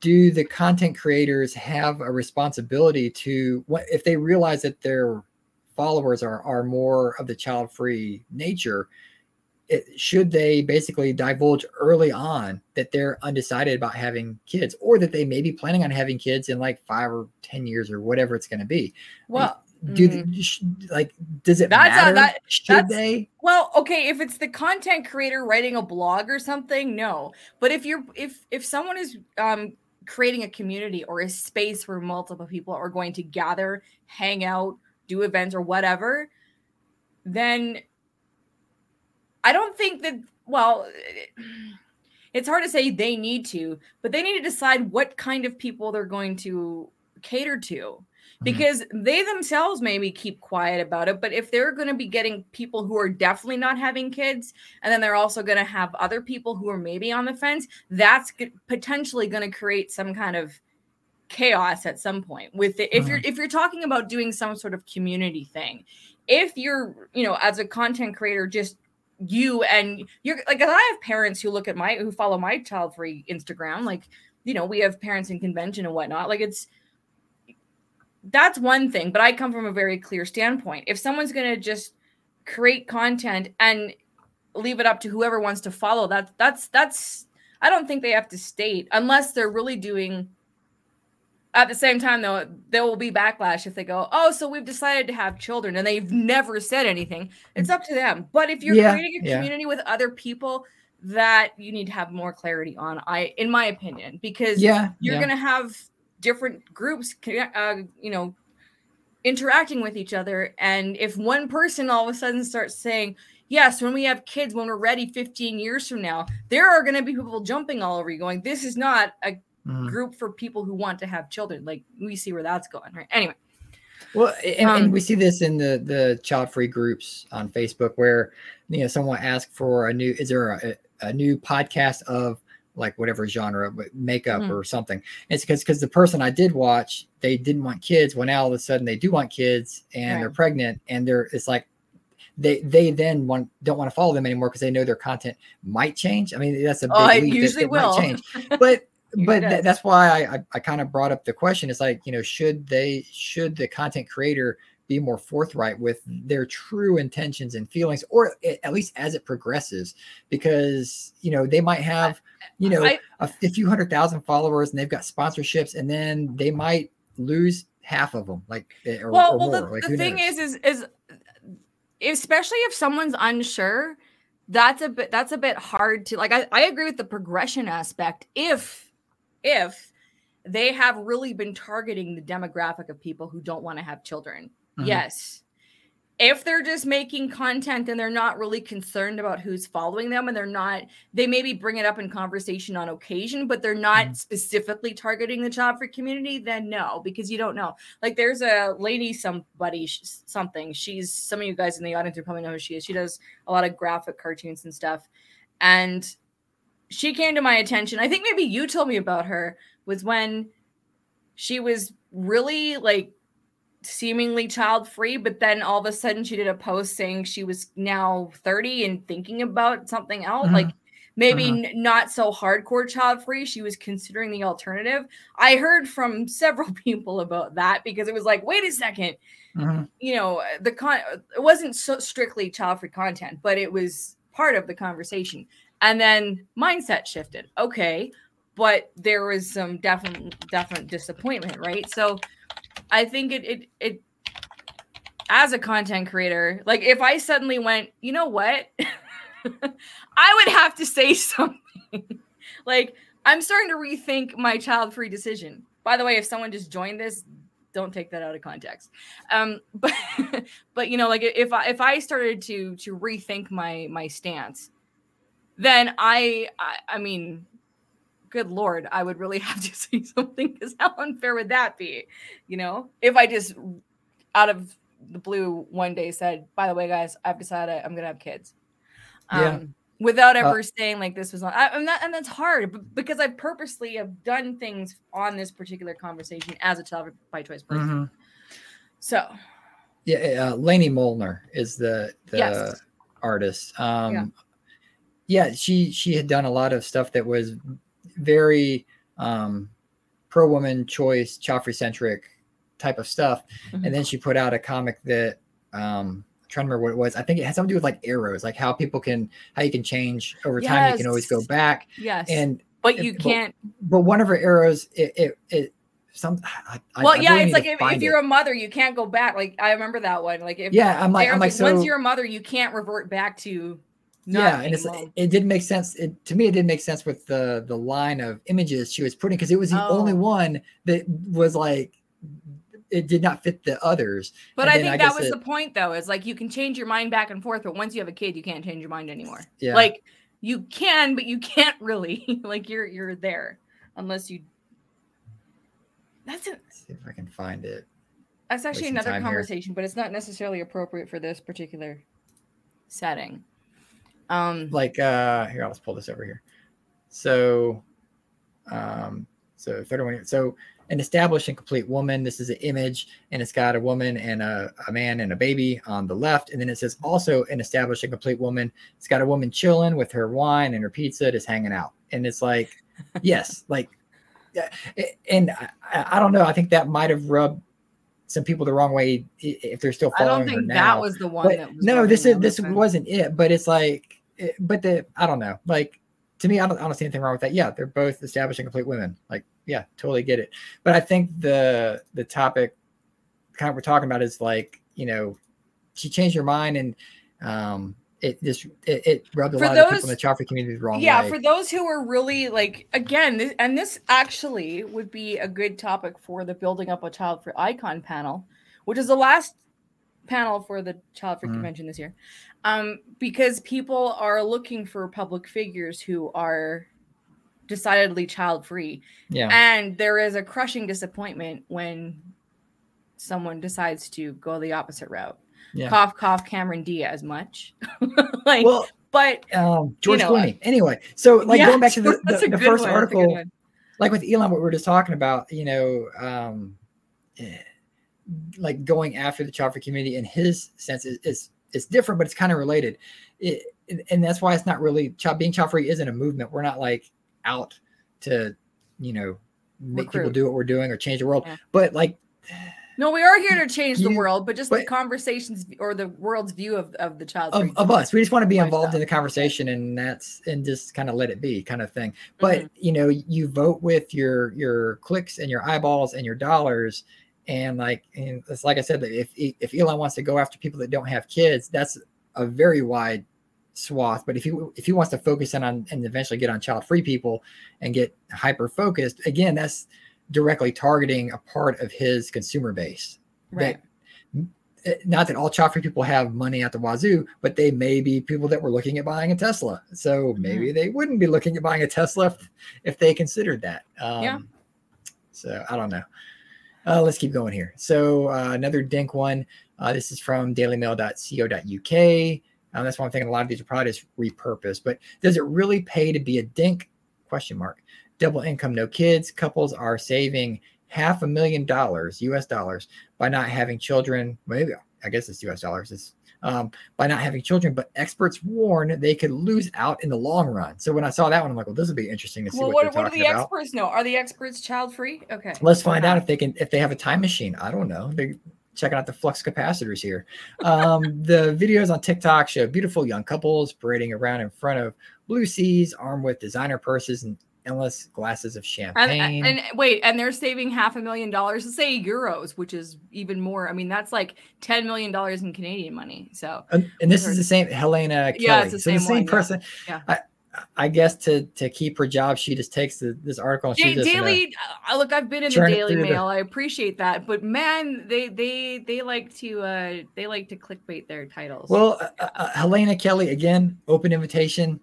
Do the content creators have a responsibility to what if they realize that they're followers are are more of the child free nature it, should they basically divulge early on that they're undecided about having kids or that they may be planning on having kids in like five or ten years or whatever it's going to be well do mm. like does it that's matter? A, that, should that's, they well okay if it's the content creator writing a blog or something no but if you're if if someone is um creating a community or a space where multiple people are going to gather hang out do events or whatever, then I don't think that, well, it's hard to say they need to, but they need to decide what kind of people they're going to cater to mm-hmm. because mm-hmm. they themselves maybe keep quiet about it. But if they're going to be getting people who are definitely not having kids, and then they're also going to have other people who are maybe on the fence, that's potentially going to create some kind of chaos at some point with it if you're if you're talking about doing some sort of community thing if you're you know as a content creator just you and you're like i have parents who look at my who follow my child free instagram like you know we have parents in convention and whatnot like it's that's one thing but i come from a very clear standpoint. If someone's to just create content and leave it up to whoever wants to follow that that's that's i don't think they have to state unless they're really doing at the same time, though, there will be backlash if they go, "Oh, so we've decided to have children," and they've never said anything. It's up to them. But if you're yeah, creating a community yeah. with other people, that you need to have more clarity on. I, in my opinion, because yeah, you're yeah. going to have different groups, uh, you know, interacting with each other, and if one person all of a sudden starts saying, yes, when we have kids, when we're ready 15 years from now, there are going to be people jumping all over you going, this is not a mm. group for people who want to have children. Like we see where that's going, right? Anyway. Well, and, um, and we see this in the the child free groups on Facebook where you know someone asked for a new is there a, a new podcast of like whatever genre, but makeup Mhm. or something. It's because because the person I did watch, they didn't want kids. Well, now all of a sudden they do want kids, and they're pregnant, and they're it's like they they then want don't want to follow them anymore because they know their content might change. I mean, that's a big Oh, it leap usually it might will. change, but. But tha- that's why I, I, I kind of brought up the question. It's like, you know, should they, should the content creator be more forthright with their true intentions and feelings, or at least as it progresses? Because, you know, they might have, you know, I- a, few hundred thousand followers and they've got sponsorships, and then they might lose half of them, like, eh, or, well, or well, more. the, like, the thing knows? is, is, is especially if someone's unsure, that's a bit, that's a bit hard to like. I, I agree with the progression aspect. If, if they have really been targeting the demographic of people who don't want to have children, Mhm. yes. If they're just making content and they're not really concerned about who's following them and they're not, they maybe bring it up in conversation on occasion, but they're not Mhm. specifically targeting the child free community, then no, because you don't know. Like there's a lady, somebody, something. She's some of you guys in the audience will probably know who she is. She does a lot of graphic cartoons and stuff. And she came to my attention. I think maybe you told me about her was when she was really like seemingly child free, but then all of a sudden she did a post saying she was now 30 and thinking about something else. Mhm. Like maybe Mhm. n- not so hardcore child free. She was considering the alternative. I heard from several people about that because it was like, wait a second, Mhm. you know, the con it wasn't so strictly child free content, but it was part of the conversation. And then mindset shifted. Okay, but there was some definite definite disappointment, right? So I think it it it as a content creator, like if I suddenly went, you know what? I would have to say something. like I'm starting to rethink my child-free decision. By the way, if someone just joined this, don't take that out of context. Um, but but you know, like if I if I started to to rethink my my stance, then I I, I mean, good lord, I would really have to say something because how unfair would that be? You know, if I just out of the blue one day said, by the way, guys, I've decided I'm gonna have kids. Yeah. Um, without Uh, ever saying like this was not, I, and, that, and that's hard because I purposely have done things on this particular conversation as a child by choice person. Mhm. So Yeah, uh, Lainey Molnar is the the Yes. artist. Um, yeah. She she had done a lot of stuff that was very um, pro woman choice, child free centric type of stuff, Mhm. and then she put out a comic that um, I'm trying to remember what it was. I think it had something to do with like arrows, like how people can how you can change over time. You can always go back, yes, and but you can't. but one of her arrows, it it, it some. I, I- well, I yeah, really it's like if, if you're a mother, you can't go back. Like I remember that one. Like if yeah, I'm like I'm like so. once you're a mother, you can't revert back to. Not yeah and it's it didn't make sense it, to me it didn't make sense with the the line of images she was putting because it was the only Oh. one that was like it did not fit the others But I think I that was it- the point, though. Is like you can change your mind back and forth, but once you have a kid, you can't change your mind anymore. yeah Like you can, but you can't really. like you're you're there unless you. That's it. See if i can find it that's actually another time here. conversation, but it's not necessarily appropriate for this particular setting. Um, like uh here let's pull this over here. So um so 31 so an established and complete woman this is an image and it's got a woman and a, a man and a baby on the left and then it says also an established and complete woman. It's got a woman chilling with her wine and her pizza just hanging out and it's like yes like yeah, and I I don't know i think that might have rubbed some people the wrong way if they're still following. I don't think that was the one but that was. no this is this way. wasn't it but it's like it- but the i don't know like to me I don't, I don't see anything wrong with that yeah they're both established and complete women like yeah totally get it but i think the the topic kind of we're talking about is like you know she changed her mind and um it just it, it rubbed a For lot of the people in the childfree community the wrong yeah way. for those who are really like again this, and this actually would be a good topic for the building up a child free icon panel which is the last panel for the child free Mhm. convention this year um because people are looking for public figures who are decidedly child free yeah. And there is a crushing disappointment when someone decides to go the opposite route Yeah. cough cough cameron diaz as much like well But um, George know, Clooney. Anyway, so like yeah, going back to the, the, the first one, that's a good article, like with Elon, what we were just talking about, you know, um, eh, like going after the child free community in his sense is, is it's different, but it's kind of related. It, and- that's why it's not really child being child free isn't a movement. We're not like out to, you know, make people do what we're doing or change the world. Yeah. But like No, we are here to change the You- world, but just the conversations or the world's view of, of the child. of, of us, we just want to be involved in the conversation and that's and just kind of let it be kind of thing. But Mhm. you know, you vote with your your clicks and your eyeballs and your dollars. And like, and it's like I said, if if Elon wants to go after people that don't have kids, that's a very wide swath. But if he if he wants to focus in on and eventually get on child free people and get hyper focused, again, that's directly targeting a part of his consumer base. right. eh, Not that all child people have money at the wazoo, but they may be people that were looking at buying a Tesla. So maybe they wouldn't be looking at buying a Tesla if, if they considered that. Um, Yeah. So I don't know. Uh, let's keep going here. So uh, another Dink one. Uh, this is from dailymail.co.uk. Um, that's why I'm thinking a lot of these are probably just repurposed. But does it really pay to be a Dink? Question mark. Double income, no kids. Couples are saving half a million dollars, U.S. dollars, by not having children. Maybe I guess it's U.S. dollars. It's um, by not having children, but experts warn they could lose out in the long run. So when I saw that one, I'm like, well, this would be interesting to see Well, what, what, what do the about. experts know? Are the experts child free? Okay. Let's find out if they can if they have a time machine. I don't know. They're checking out the flux capacitors here. Um, the videos on TikTok show beautiful young couples parading around in front of blue seas, armed with designer purses and endless glasses of And, champagne. and wait, and they're saving half a million dollars, let's say euros, which is even more. I mean, that's like ten million dollars in Canadian money. So And, and this is the same Helena Kelly. Yeah, it's the so the same same one, person. Yeah. I, I guess to to keep her job, she just takes the, this article. And Da- she's daily, uh, look, I've been in the Daily through the- Mail. I appreciate that, but man, they they they like to uh they like to clickbait their titles. well, uh, uh, uh, Helena Kelly again, open invitation.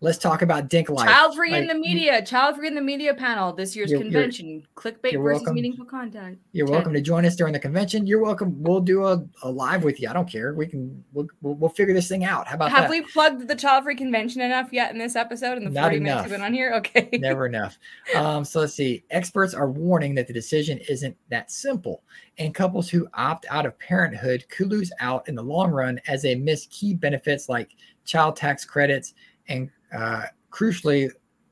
Let's talk about Dink Life. child free in Like, the you- media, child free in the media panel this year's You're- you're- convention. clickbait you're versus welcome. meaningful content. You're welcome to join us during the convention. You're welcome. We'll do a, a live with you. I don't care. We can we'll, we'll, we'll figure this thing out. How about Have that? we plugged the child free convention enough yet in this episode? In the Not 40 minutes we've been on here? Okay. Never enough. Um, so let's see. Experts are warning that the decision isn't that simple, and couples who opt out of parenthood could lose out in the long run as they miss key benefits like child tax credits and, uh, crucially,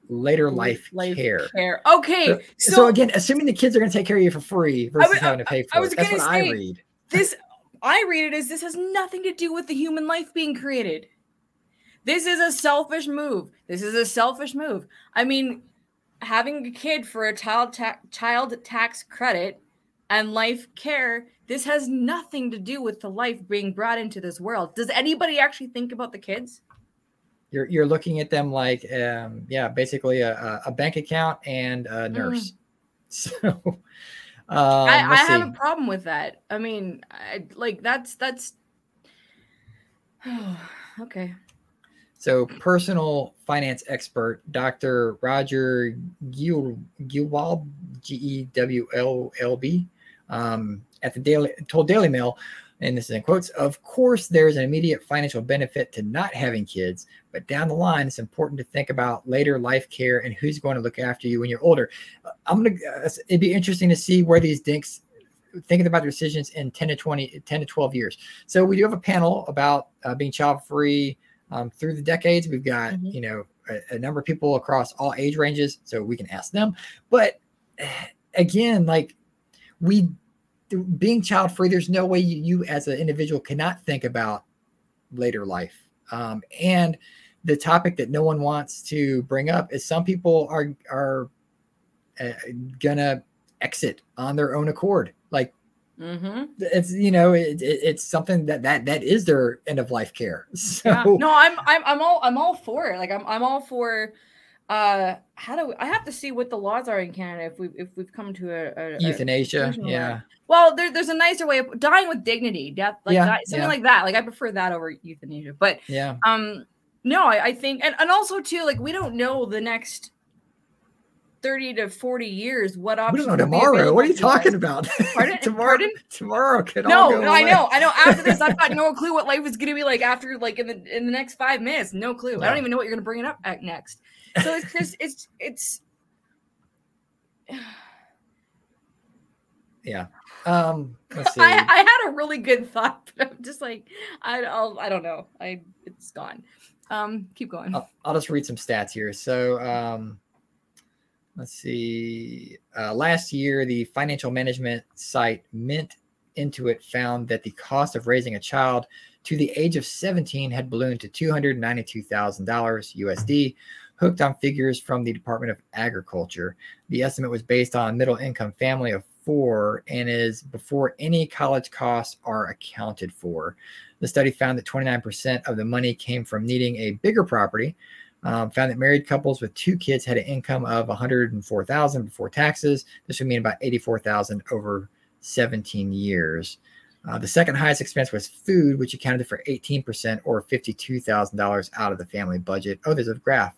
later life, care. care. Okay. So, So, so again, assuming the kids are going to take care of you for free versus was- having to pay for I was it. That's what I read. this I read it as this has nothing to do with the human life being created. This is a selfish move. This is a selfish move. I mean, having a kid for a child ta- child tax credit and life care, this has nothing to do with the life being brought into this world. Does anybody actually think about the kids? You're you're looking at them like um yeah, basically a, a, bank account and a nurse. So um I, I have a problem with that. I mean, I, like that's that's okay. So, personal finance expert Dr. Roger Gilwald, G E W L L B, um, at the Daily told Daily Mail, and this is in quotes. Of course, there's an immediate financial benefit to not having kids, but down the line, it's important to think about later life care and who's going to look after you when you're older. Uh, I'm gonna. Uh, it'd be interesting to see where these dinks thinking about their decisions in 10 to 20 10 to 12 years so we do have a panel about uh, being child free um, through the decades. We've got Mhm. you know a, a number of people across all age ranges, so we can ask them. But eh, again, like we being child free, there's no way you, you as an individual cannot think about later life. Um, and the topic that no one wants to bring up is some people are are uh, gonna exit on their own accord, like Mm-hmm. it's you know it, it- it's something that that that is their end of life care so Yeah. No, I'm I'm I'm all I'm all for it. Like I'm I'm all for uh how do we, I have to see what the laws are in Canada if we if we've come to a, a, a euthanasia conclusion yeah where- well there, there's a nicer way of dying with dignity death like Yeah, that, something yeah. like that like I prefer that over euthanasia but yeah um no I, I think and, and also too like we don't know the next 30 to 40 years, what options? know tomorrow. What are you to talking about? Pardon? tomorrow, Pardon? tomorrow could all No, go no, I know, I know. After this, I've got no clue what life is gonna be like after like in the in the next five minutes. No clue. I don't even know what you're gonna bring it up at next. So it's just it's it's Yeah. Um. Let's see. I, I had a really good thought, but I'm just like I I'll, I don't know. I it's gone. Um, keep going. I'll, I'll just read some stats here. So, um, let's see. Uh, last year, the financial management site Mint Intuit found that the cost of raising a child to the age of 17 had ballooned to $292,000 USD, hooked on figures from the Department of Agriculture. The estimate was based on a middle income family of four and is before any college costs are accounted for. The study found that 29% of the money came from needing a bigger property. Um, found that married couples with two kids had an income of 104,000 before taxes. This would mean about 84,000 over 17 years. Uh, the second highest expense was food, which accounted for 18% or $52,000 out of the family budget. Oh, there's a graph.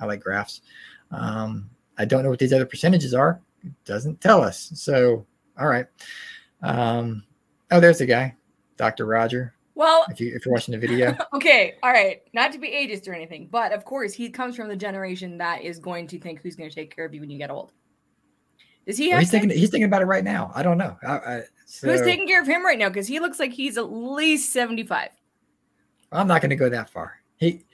I like graphs. Um, I don't know what these other percentages are. It doesn't tell us. So, all right. Um, oh, there's the guy, Dr. Roger. Well, If you if you're watching the video, okay, all right. Not to be ageist or anything, but of course he comes from the generation that is going to think who's going to take care of you when you get old. Does he Well, have he's thinking he's thinking about it right now. I don't know. I, I, so, who's taking care of him right now? Because he looks like he's at least 75. I'm not going to go that far. He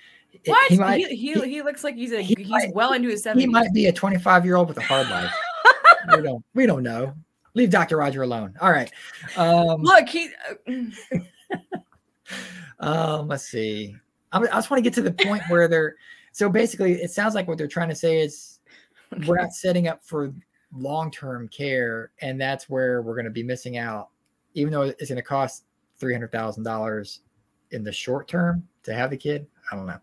What? he might he, he, he- looks like he's a he he's might- well into his 70s. he might be a 25 year old with a hard life. we don't we don't know. Leave Dr. Roger alone. All right. Um, Look, he um let's see. I'm, I just want to get to the point where they're so basically it sounds like what they're trying to say is we're not setting up for long-term care and that's where we're going to be missing out even though it's going to cost $300,000 in the short term to have the kid. I don't know.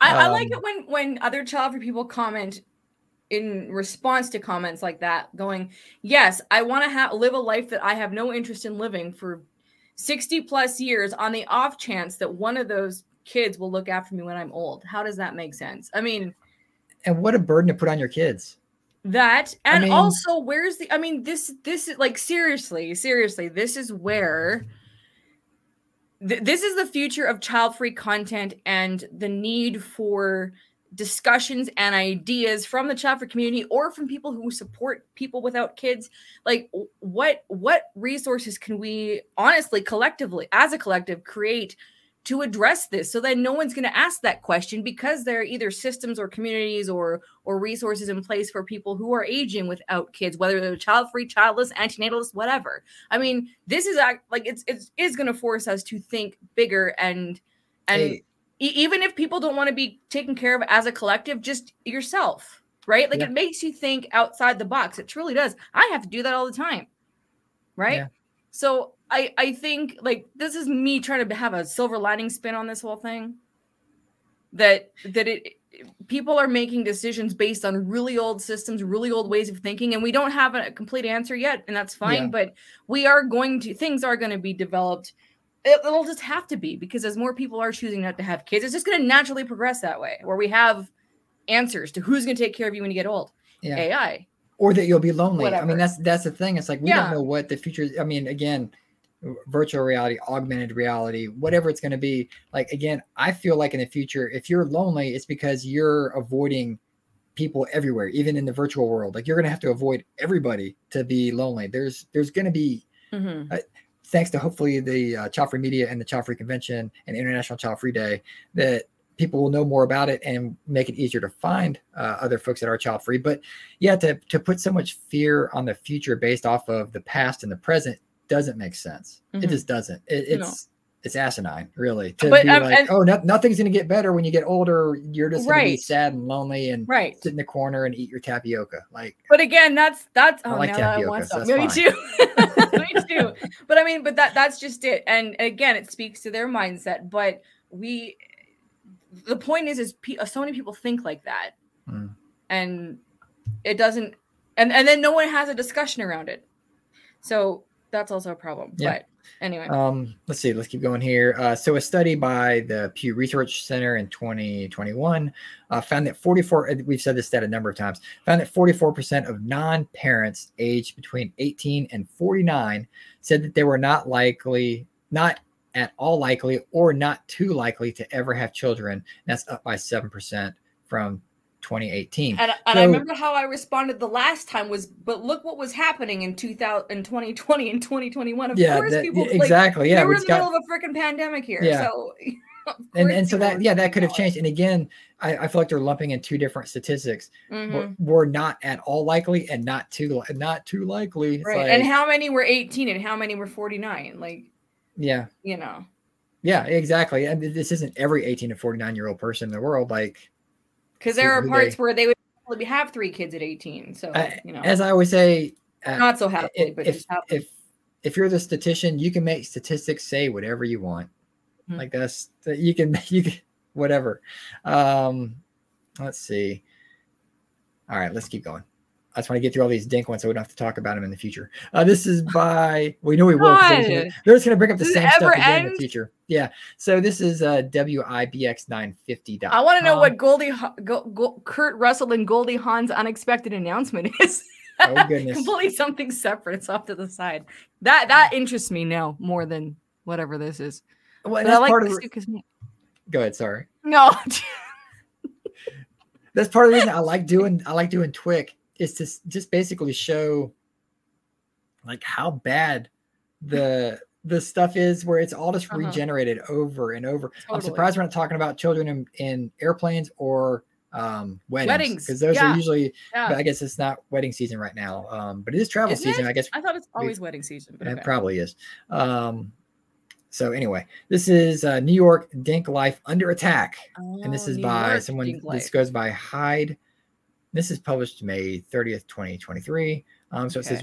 I, I like Um, it when when other child free people comment in response to comments like that, going, "Yes, I want to have live a life that I have no interest in living for sixty plus years, on the off chance that one of those kids will look after me when I'm old." How does that make sense? I mean, And what a burden to put on your kids. that I and mean- also where's the? I mean, this this is like seriously, seriously, this is where th- this is the future of child free content and the need for discussions and ideas from the child free community or from people who support people without kids. Like what what resources can we honestly collectively as a collective create to address this so that no one's going to ask that question because there are either systems or communities or or resources in place for people who are aging without kids whether they're child free childless antinatalist whatever. I mean this is act- like it's it's is going to force us to think bigger and and Hey, e- even if people don't want to be taken care of as a collective just yourself right? Like Yeah. it makes you think outside the box. It truly does. I have to do that all the time right? Yeah. So i i think like this is me trying to have a silver lining spin on this whole thing that that it people are making decisions based on really old systems really old ways of thinking and we don't have a complete answer yet and that's fine Yeah. but we are going to things are going to be developed it, it'll just have to be because as more people are choosing not to have kids it's just going to naturally progress that way where we have answers to who's going to take care of you when you get old yeah. ai or that you'll be lonely. I mean, that's that's the thing. It's like we Yeah. don't know what the future. I mean, again, virtual reality, augmented reality, whatever it's going to be. Like again, I feel like in the future, if you're lonely, it's because you're avoiding people everywhere, even in the virtual world. Like you're going to have to avoid everybody to be lonely. There's there's going to be Mhm. thanks to hopefully the uh, Child Free Media and the Child Free Convention and International Child Free Day, that people will know more about it and make it easier to find uh, other folks that are child free. But yeah, to to put so much fear on the future based off of the past and the present doesn't make sense. Mhm. It just doesn't. It, No. it's it's asinine, really. To But, be um, like, and- oh, no, nothing's going to get better when you get older. You're just going to be Right. sad and lonely and right sit in the corner and eat your tapioca. Like, But again, that's that's I oh like now that I tapioca, want so some. that's Me too. Me too. But I mean, but that that's just it. And again, it speaks to their mindset. But we, the point is, is pe- so many people think like that, Mm. and it doesn't, and and then no one has a discussion around it. So that's also a problem. Yeah. But Anyway, Um, let's see. Let's keep going here. Uh, so, a study by the Pew Research Center in 2021 uh, found that 44. uh, We've said this stat a number of times. Found that 44 percent of non-parents aged between 18 and 49 said that they were not likely, not at all likely, or not too likely to ever have children. That's up by seven percent from 2018. and, and I remember how I responded the last time was, but look what was happening in 2000, in 2020 and 2021. Of yeah, course, that- people exactly. they Yeah, we're in the got middle of a freaking pandemic here. Yeah. So, and and so that yeah that could have changed and again I, I feel like they're lumping in two different statistics. Mhm. we're, we're not at all likely and not too not too likely Right. like- and how many were 18 and how many were 49? Like, yeah you know. yeah exactly and this isn't every 18 to 49 year old person in the world like Because there are parts they- where they would probably have three kids at 18. So, I- you know, as i always say uh, not so happily, but if just happily. if if you're the statistician you can make statistics say whatever you want Mhm. like that's that you can you can whatever um let's see all right let's keep going I just want to get through all these dink ones so we don't have to talk about them in the future. Uh, this is by we know we will. They're just gonna- they're just going to bring up the Does same stuff again in the future. Yeah. So this is uh, WIBX950. I want to know what Goldie, Go, Go, Kurt Russell and Goldie Hawn's unexpected announcement is. Oh, goodness. Completely something separate. It's off to the side. That that interests me now more than whatever this is. Well, that's I like part of the, go ahead. Sorry. no. That's part of the reason I like doing I like doing Twick is to just basically show like how bad the the stuff is where it's all just Uh-huh. regenerated over and over. I'm surprised we're not talking about children in, in airplanes or um, weddings because those yeah. are usually. Yeah. But I guess it's not wedding season right now. Um, but it is travel Isn't season. it? I guess I thought it's always wedding season, but it okay. probably is. Um, so anyway, this is uh, New York Dink Life under attack, and this Oh, is New by York someone. Dink This Life. goes by Hyde. This is published May thirtieth, twenty twenty three. Um, so it says,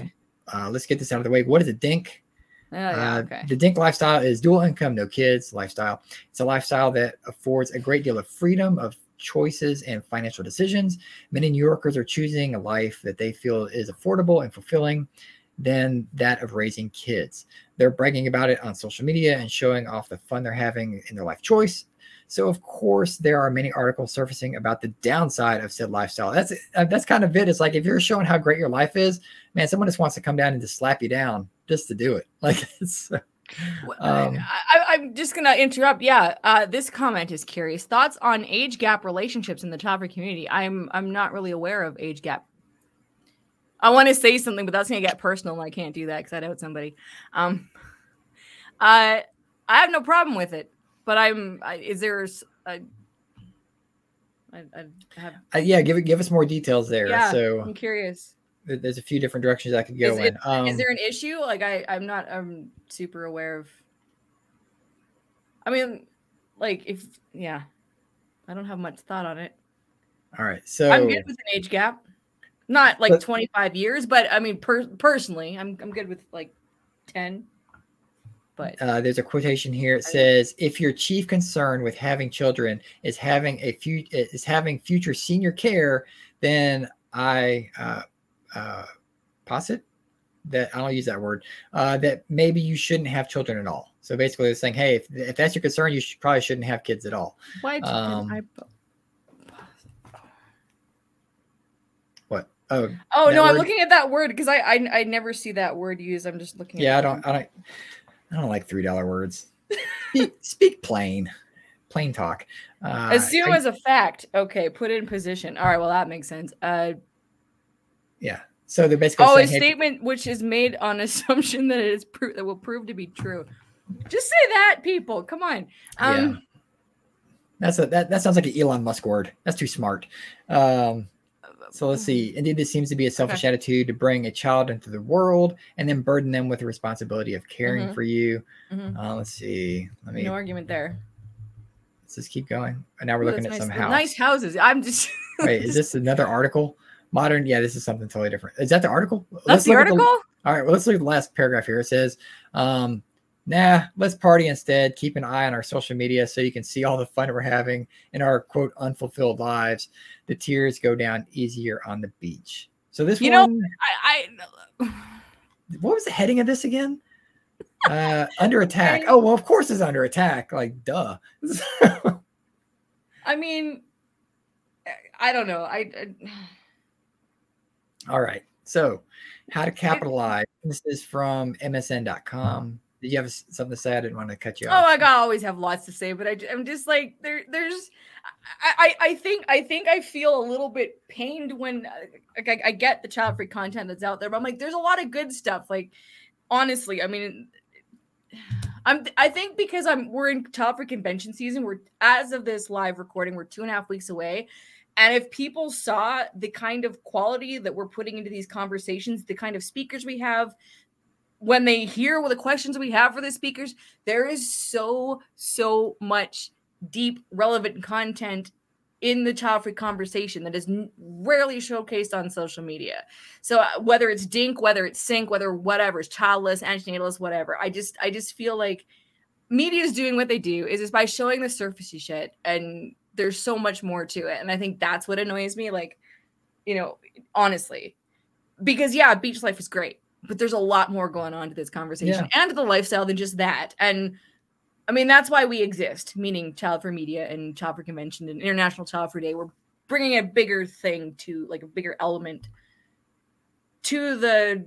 uh, let's get this out of the way. What is a dink? Oh, yeah, Uh, okay. The Dink lifestyle is dual income, no kids lifestyle. It's a lifestyle that affords a great deal of freedom of choices and financial decisions. Many New Yorkers are choosing a life that they feel is affordable and fulfilling than that of raising kids. They're bragging about it on social media and showing off the fun they're having in their life choice. So of course there are many articles surfacing about the downside of said lifestyle. That's uh, that's kind of it. It's like if you're showing how great your life is, man, someone just wants to come down and just slap you down just to do it. Like it's um, I, I'm just gonna interrupt. Yeah, uh, this comment is curious. Thoughts on age gap relationships in the Topper community? I'm I'm not really aware of age gap. I want to say something, but that's gonna get personal, and I can't do that because I doubt somebody. Um, I I have no problem with it, but I'm. I, is there a? I, I have. Uh, yeah, give it give us more details there. Yeah, so I'm curious. there's a few different directions I could go Is in. it- Um, is there an issue? Like I, I'm not. I'm super aware of. I mean, like if yeah, I don't have much thought on it. all right, so I'm good with an age gap, not like But- 25 years, but I mean, per- personally, I'm I'm good with like 10. But uh, there's a quotation here. It says, "If your chief concern with having children is having a few is having future senior care, then I uh, uh, posit that I don't use that word. Uh, that maybe you shouldn't have children at all. So basically, it's saying, hey, if, if that's your concern, you should, probably shouldn't have kids at all. why did um, I? What? Oh, Oh no, I'm looking at that word because I, I I never see that word used. I'm just looking. Yeah, I don't, I don't, I don't like three dollar words. speak, speak plain, plain talk. Uh, Assume I- as a fact. Okay, put it in position. All right, well that makes sense. Uh, yeah. So they're basically oh, a hey, statement which is made on assumption that it is pro- that will prove to be true. Just say that, people. Come on. Um, that's a that, that sounds like an Elon Musk word. That's too smart. Um, so let's see. Indeed, this seems to be a selfish attitude to bring a child into the world and then burden them with the responsibility of caring Mhm. for you. Mhm. Uh, let's see. Let me No argument there. let's just keep going. And now we're Ooh, looking at nice, some the house. nice houses. I'm just. Wait, is this another article? Modern, yeah, this is something totally different. Is that the article? That's Let's the article. All right, well, let's look at the last paragraph here. It says, um, nah, let's party instead. Keep an eye on our social media so you can see all the fun we're having in our quote unfulfilled lives. The tears go down easier on the beach. So this You know- one, I, I what was the heading of this again? uh, under attack. Oh well, of course it's under attack. Like duh. I mean, I don't know. I, I all right. So, how to capitalize. This is from MSN.com. Did you have something to say? I didn't want to cut you oh, off. Oh, I always have lots to say, but I, am just like there. There's, I, I, think, I think I feel a little bit pained when uh, like, I, I get the child free content that's out there, but I'm like, there's a lot of good stuff. Like, honestly, I mean, I'm. I think because I'm we're in child free convention season. We're as of this live recording, we're two and a half weeks away. And if people saw the kind of quality that we're putting into these conversations, the kind of speakers we have, when they hear what the questions we have for the speakers, there is so, so much deep, relevant content in the child free conversation that is rarely showcased on social media. So uh, whether it's Dink, whether it's Sink, whether whatever, it's childless, antinatalist, whatever, I just I just feel like media is doing what they do is is by showing the surfacey shit and there's so much more to it. And I think that's what annoys me. Like, you know, honestly, because yeah, beach life is great, but there's a lot more going on to this conversation yeah. and to the lifestyle than just that. And I mean, that's why we exist, meaning Child Free Media and Child Free Convention and International Child Free Day. We're bringing a bigger thing to like a bigger element to the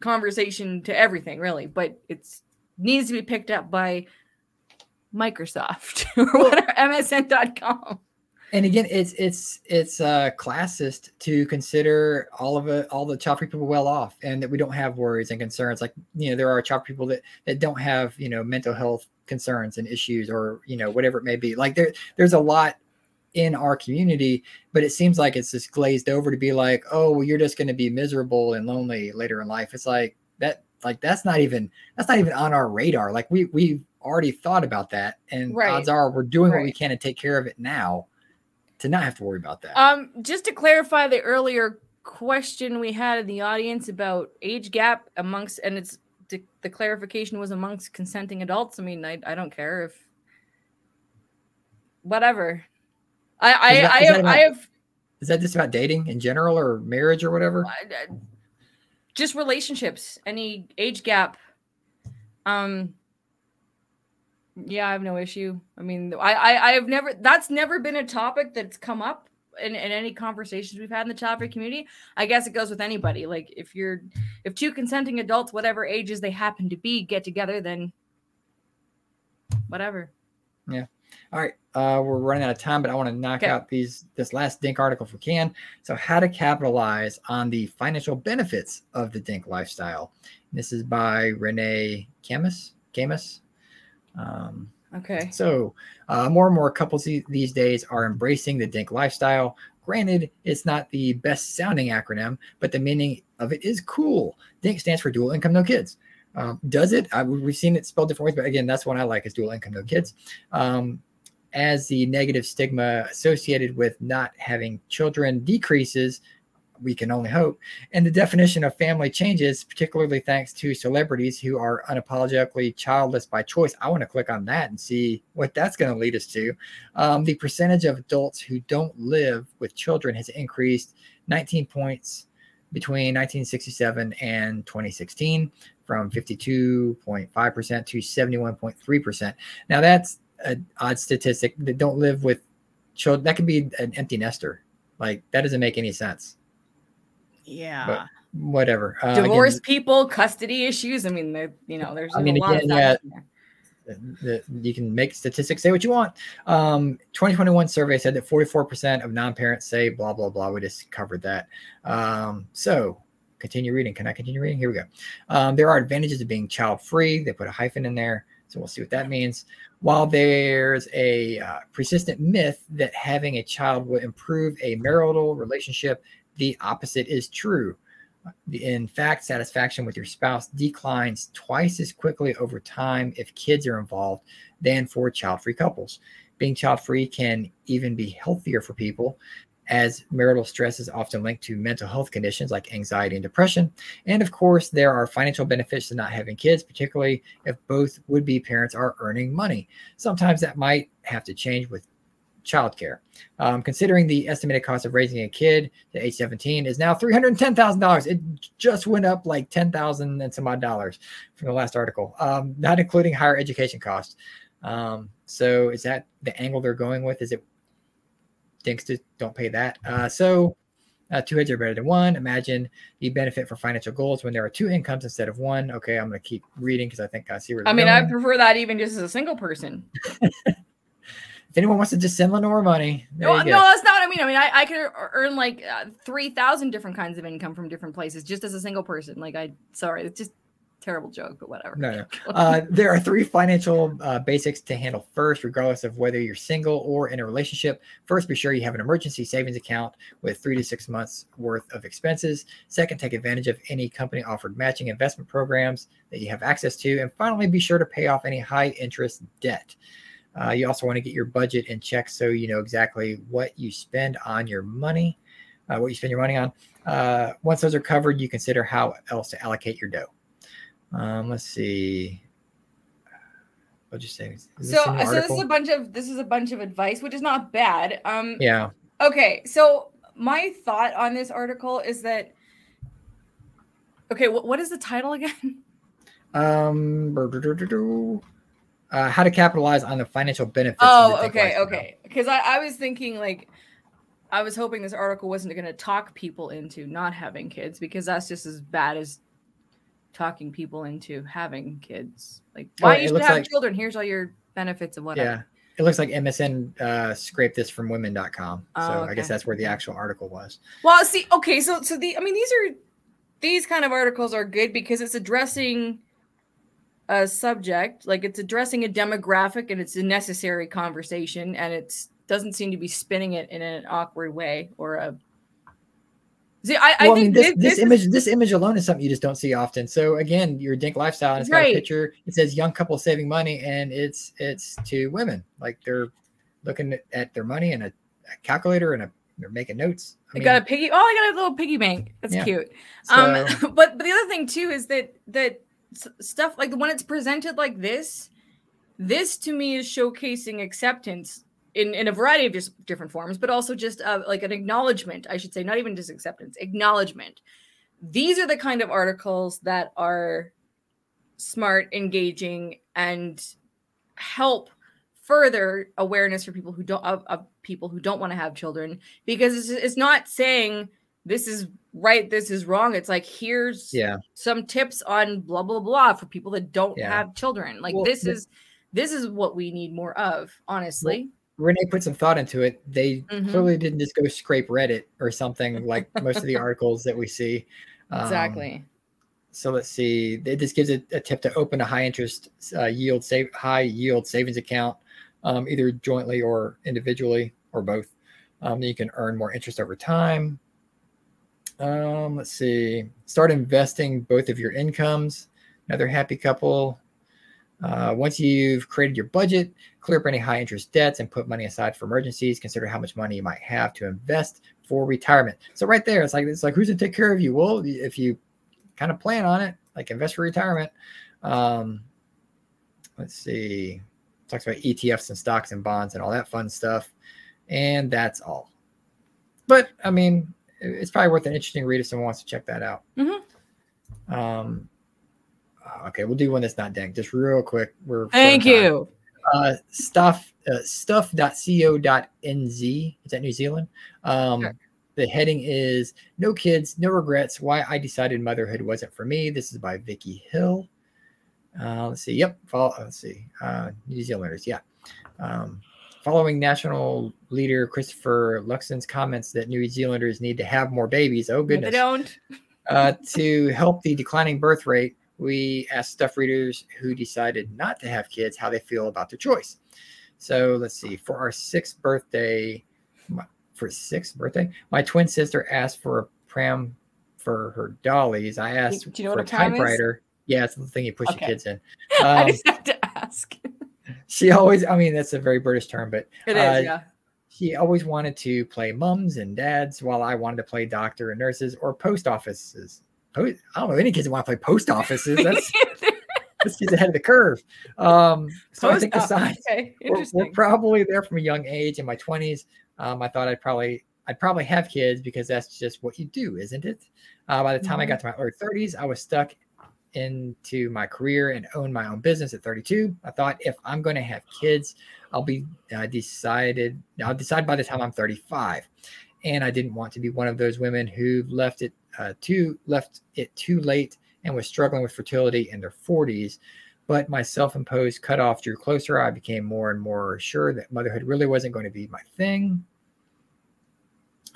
conversation to everything really but it's needs to be picked up by Microsoft or whatever, MSN.com. And again, it's it's it's uh, classist to consider all of it, all the free people well off, and that we don't have worries and concerns. Like you know, there are child people that that don't have you know mental health concerns and issues, or you know whatever it may be. Like there there's a lot in our community, but it seems like it's just glazed over to be like, oh, well, you're just going to be miserable and lonely later in life. It's like that, like that's not even that's not even on our radar. Like we we've already thought about that, and right. odds are we're doing right. what we can to take care of it now to not have to worry about that. Um, just to clarify the earlier question we had in the audience about age gap amongst, and it's the, the clarification was amongst consenting adults. I mean, I, I don't care if whatever. I I, that, I have about, I have. Is that just about dating in general or marriage or whatever? Just relationships. Any age gap. Um, yeah, I have no issue. I mean, I, I I've never that's never been a topic that's come up in, in any conversations we've had in the child free community. I guess it goes with anybody. Like if you're if two consenting adults, whatever ages they happen to be, get together, then whatever. Yeah. All right. Uh, we're running out of time, but I want to knock okay. out these this last Dink article if we can. So, how to capitalize on the financial benefits of the Dink lifestyle. This is by Renee Camus. Camus. Um, okay. So, uh, more and more couples these days are embracing the DINK lifestyle. Granted, it's not the best sounding acronym, but the meaning of it is cool. DINK stands for dual income, no kids. Um, does it? I, we've seen it spelled different ways, but again, that's one I like is dual income, no kids. Um, as the negative stigma associated with not having children decreases, we can only hope. And the definition of family changes, particularly thanks to celebrities who are unapologetically childless by choice. I want to click on that and see what that's going to lead us to. Um, the percentage of adults who don't live with children has increased 19 points between 1967 and 2016 from 52.5% to 71.3%. Now, that's an odd statistic that don't live with children. That could be an empty nester. Like, that doesn't make any sense. Yeah. But whatever. Uh, Divorced people, custody issues. I mean, you know, there's I mean, again, yeah, the, you can make statistics say what you want. Um, 2021 survey said that 44% of non-parents say blah blah blah. We just covered that. Um, so continue reading. Can I continue reading? Here we go. Um, there are advantages of being child-free. They put a hyphen in there, so we'll see what that means. While there's a uh, persistent myth that having a child will improve a marital relationship, the opposite is true. In fact, satisfaction with your spouse declines twice as quickly over time if kids are involved than for child free couples. Being child free can even be healthier for people, as marital stress is often linked to mental health conditions like anxiety and depression. And of course, there are financial benefits to not having kids, particularly if both would be parents are earning money. Sometimes that might have to change with childcare. Um, considering the estimated cost of raising a kid to age 17 is now $310,000. It just went up like 10,000 and some odd dollars from the last article, um, not including higher education costs. Um, so is that the angle they're going with? Is it dinks to don't pay that? Uh, so uh, two heads are better than one. Imagine the benefit for financial goals when there are two incomes instead of one. Okay, I'm going to keep reading because I think I see where. I mean, going. I prefer that even just as a single person. if anyone wants to just send LeNora money, No, no, that's not what I mean. I mean, I, I could earn like uh, three thousand different kinds of income from different places just as a single person. Like, I sorry, it's just terrible joke, but whatever. No, no. Uh, there are three financial uh, basics to handle first, regardless of whether you're single or in a relationship. First, be sure you have an emergency savings account with three to six months worth of expenses. Second, take advantage of any company offered matching investment programs that you have access to. And finally, be sure to pay off any high interest debt. Uh, you also want to get your budget in check so you know exactly what you spend on your money, uh, what you spend your money on. Uh, once those are covered, you consider how else to allocate your dough. Um, let's see. What'd you say? Is this so, so this is a bunch of this is a bunch of advice, which is not bad. Um, yeah. Okay, so my thought on this article is that okay, what, what is the title again? Um. uh, how to capitalize on the financial benefits. of Oh, the okay, okay. Because I, I was thinking like I was hoping this article wasn't going to talk people into not having kids because that's just as bad as talking people into having kids. Like Oh, why you should have like- children? Here's all your benefits and whatever. Yeah. It looks like MSN uh, scraped this from women.com. Oh, so I guess that's where the actual article was. Well, see, okay, so so the I mean these are these kind of articles are good because it's addressing a subject, like it's addressing a demographic and it's a necessary conversation and it's doesn't seem to be spinning it in an awkward way or a See, I, I well, I, think mean, this, thi- this, is- image, this image alone is something you just don't see often. So again, your Dink lifestyle, and it's got a picture. It says young couple saving money, and it's it's to women. Like they're looking at- their money and a, a calculator, and a, they're making notes. I I mean, got a piggy. Oh, I got a little piggy bank. That's Yeah. cute. so, Um, but but the other thing too is that that stuff like when it's presented like this, this to me is showcasing acceptance in in a variety of just different forms, but also just uh, like an acknowledgement. I should say, not even just acceptance, acknowledgement. These are the kind of articles that are smart, engaging, and help further awareness for people who don't of, of people who don't want to have children because it's, it's not saying this is right this is wrong it's like here's yeah, some tips on blah blah blah for people that don't Yeah. have children like Well, this the- is this is what we need more of honestly Renee put some thought into it. They Mhm. clearly didn't just go scrape Reddit or something like most of the articles that we see. Um, exactly So let's see. this gives a, a tip to open a high interest uh, yield save high yield savings account, um, either jointly or individually or both. Um, you can earn more interest over time. Um, let's see. Start investing both of your incomes. Another happy couple. Uh, once you've created your budget, clear up any high interest debts and put money aside for emergencies. Consider how much money you might have to invest for retirement. So right there, it's like it's like who's gonna take care of you? Well, if you kind of plan on it, like invest for retirement. Um, let's see. Talks about ETFs and stocks and bonds and all that fun stuff. And that's all. But I mean, it's probably worth an interesting read if someone wants to check that out. Mhm. Um, uh, okay, we'll do one that's not DINK. Just real quick. We're thank short on time. you Uh, stuff uh, stuff.co.nz. Is that New Zealand? Um, Sure. The heading is "No Kids, No Regrets: Why I Decided Motherhood Wasn't for Me." This is by Vicky Hill. Uh, let's see. Yep. Follow, let's see. Uh, New Zealanders. Yeah. Um, following national leader Christopher Luxon's comments that New Zealanders need to have more babies. Oh No, they goodness. don't Uh, to help the declining birth rate, we asked stuff readers who decided not to have kids how they feel about their choice. So let's see. For our sixth birthday, my, for sixth birthday, my twin sister asked for a pram for her dollies. I asked do you know for a a pram is? typewriter. Yeah, it's the thing you push Okay. your kids in. i Um, just have to ask she always, I mean, that's a very British term, but it is uh, yeah she always wanted to play mums and dads while I wanted to play doctor and nurses or post offices. I don't know any kids that want to play post offices. That's she's ahead of the curve. Um, so I think the Post-op. signs Okay, we're, we're probably there from a young age. In my twenties, um, I thought I'd probably I'd probably have kids because that's just what you do, isn't it? Uh, by the time I Mhm. got to my early thirties, I was stuck into my career and own my own business at 32. I thought if I'm going to have kids, I'll be uh, decided. I'll decide by the time I'm 35, and I didn't want to be one of those women who left it uh, too left it too late and was struggling with fertility in their 40s. But my self-imposed cutoff drew closer. I became more and more sure that motherhood really wasn't going to be my thing.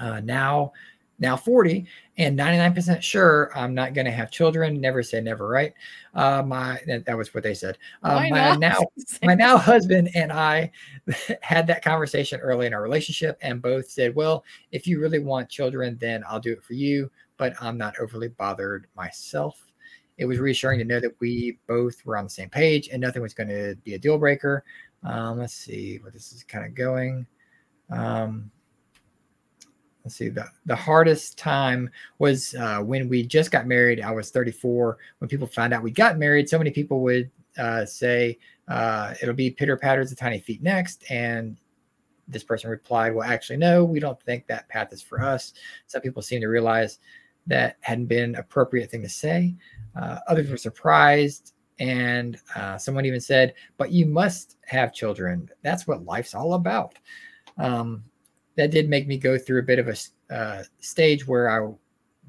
Uh, now, now 40 and 99% sure I'm not going to have children. Never say never, right? Uh, my that, was what they said. Uh, my now my now husband and I had that conversation early in our relationship and both said, Well, if you really want children, then I'll do it for you, but I'm not overly bothered myself. It was reassuring to know that we both were on the same page and nothing was going to be a deal breaker. Um, let's see where this is kind of going. Um, let's see the the hardest time was uh, when we just got married. I was 34 when people found out we got married so many people would uh, say uh, it'll be pitter patters of tiny feet next and this person replied well actually no we don't think that path is for us. Some people seem to realize that hadn't been an appropriate thing to say. Uh, others were surprised and uh, someone even said but you must have children. That's what life's all about. Um, that did make me go through a bit of a uh, stage where I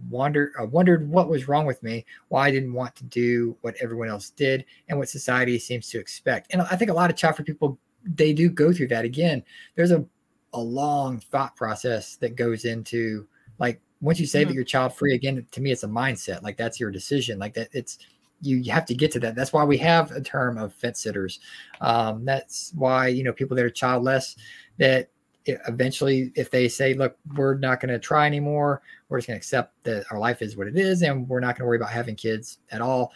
wondered I wondered what was wrong with me, why I didn't want to do what everyone else did, and what society seems to expect. And I think a lot of free people they do go through that again. There's a a long thought process that goes into like once you say that Mhm. you're child free again to me it's a mindset like that's your decision like that it's you, you have to get to that that's why we have a term of fence sitters um, that's why you know people that are childless that eventually if they say look we're not going to try anymore we're just going to accept that our life is what it is and we're not going to worry about having kids at all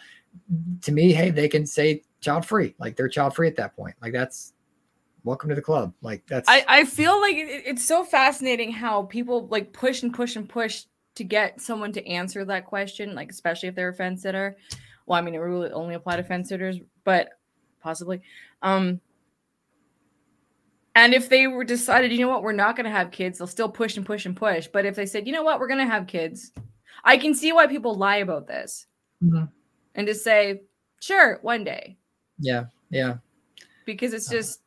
to me hey they can say child free like they're child free at that point like that's welcome to the club like that's I, I feel like it, it's so fascinating how people like push and push and push to get someone to answer that question, like especially if they're a fence sitter. Well, I mean, it really only apply to fence sitters, but possibly. Um, and if they were decided, you know what, we're not going to have kids, they'll still push and push and push. But if they said, you know what, we're going to have kids, I can see why people lie about this Mhm. and just say, sure, one day yeah yeah because it's Uh-huh. just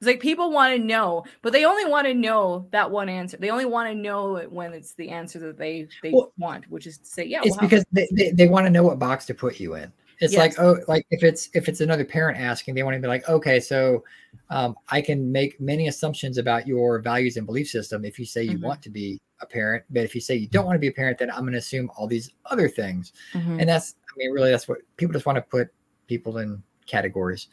it's like people want to know, but they only want to know that one answer. They only want to know it when it's the answer that they they Well, want, which is to say, yeah, it's we'll because they, they, they want to know what box to put you in it's like oh like if it's if it's another parent asking they want to be like okay so um, i can make many assumptions about your values and belief system if you say you Mhm. want to be a parent but if you say you don't want to be a parent then i'm going to assume all these other things Mhm. and that's i mean really that's what people just want to put people in categories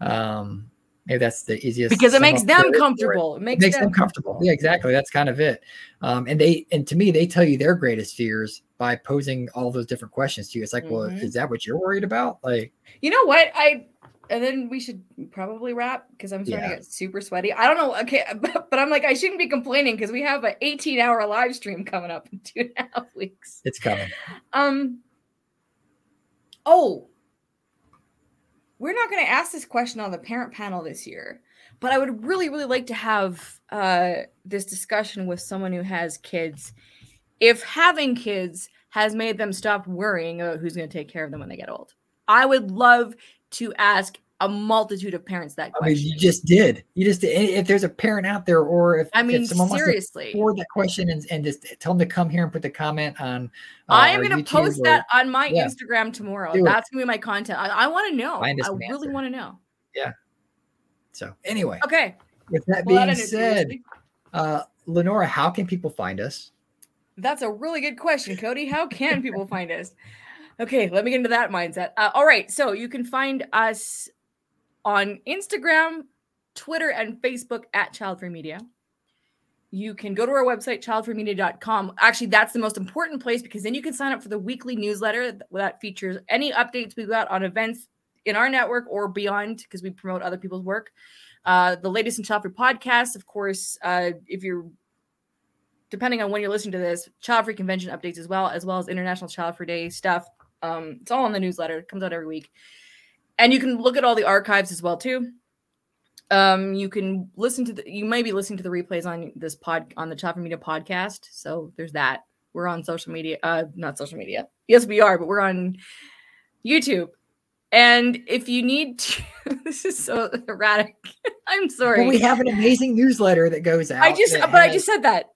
um maybe that's the easiest because it makes them comfortable. It It makes, makes them comfortable yeah exactly that's kind of it um and they and to me they tell you their greatest fears by posing all those different questions to you it's like well Mhm. is that what you're worried about like You know what? I and then we should probably wrap because I'm starting Yeah. to get super sweaty. I don't know. Okay, but, but I'm like I shouldn't be complaining because we have an 18 hour live stream coming up in two and a half weeks. it's coming Um. Oh, we're not going to ask this question on the parent panel this year, but I would really, really like to have uh, this discussion with someone who has kids. If having kids has made them stop worrying about who's going to take care of them when they get old, I would love to ask a multitude of parents that i mean you just did you just did if there's a parent out there or if I mean, if someone seriously. forward that question and, and just tell them to come here and put the comment on uh, I am going to post or- that on my yeah. Instagram tomorrow. Do. That's going to be my content. I, I want to know. I an really want to know. Yeah. So anyway Okay. with that Well, being said uh lenora how can people find us That's a really good question, Cody. How can people find us? Okay, let me get into that mindset. Uh, all right, so you can find us on Instagram, Twitter, and Facebook at Child Free Media. You can go to our website, childfreemedia.com. Actually, that's the most important place because then you can sign up for the weekly newsletter that features any updates we got on events in our network or beyond because we promote other people's work. Uh, the latest in Child Free podcast, of course, uh, if you're depending on when you're listening to this, Child Free Convention updates as well, as well as International Child Free Day stuff. Um, it's all in the newsletter. It comes out every week. And you can look at all the archives as well too. Um, you can listen to the you may be listening to the replays on this pod on the Child Free Media podcast. So there's that. We're on social media, uh, not social media. Yes, we are, but we're on YouTube. And if you need to, this is so erratic. I'm sorry. Well, we have an amazing newsletter that goes out. I just, but I just said that.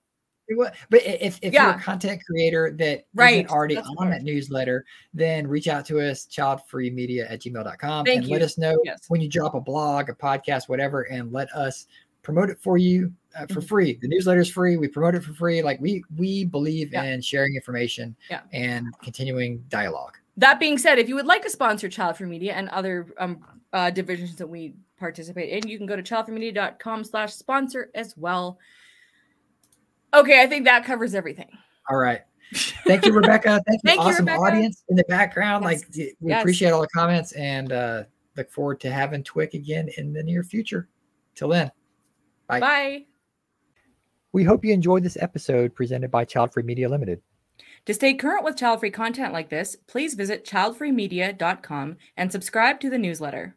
But if, if yeah. you're a content creator that right. already That's on that newsletter, then reach out to us, childfreemedia at gmail.com, Thank and you. let us know yes. when you drop a blog, a podcast, whatever, and let us promote it for you uh, for mm-hmm. free. The newsletter is free. We promote it for free. Like we we believe yeah. in sharing information yeah. and continuing dialogue. That being said, if you would like to sponsor Child Free Media and other um, uh, divisions that we participate in, you can go to childfreemedia.com slash sponsor as well. Okay, I think that covers everything. All right. Thank you, Rebecca. Thank you, Thank awesome you, audience in the background. Yes. Like we yes. appreciate all the comments and uh, look forward to having TWIC again in the near future. Till then, bye. Bye. We hope you enjoyed this episode presented by Child Free Media Limited. To stay current with child free content like this, please visit childfreemedia.com and subscribe to the newsletter.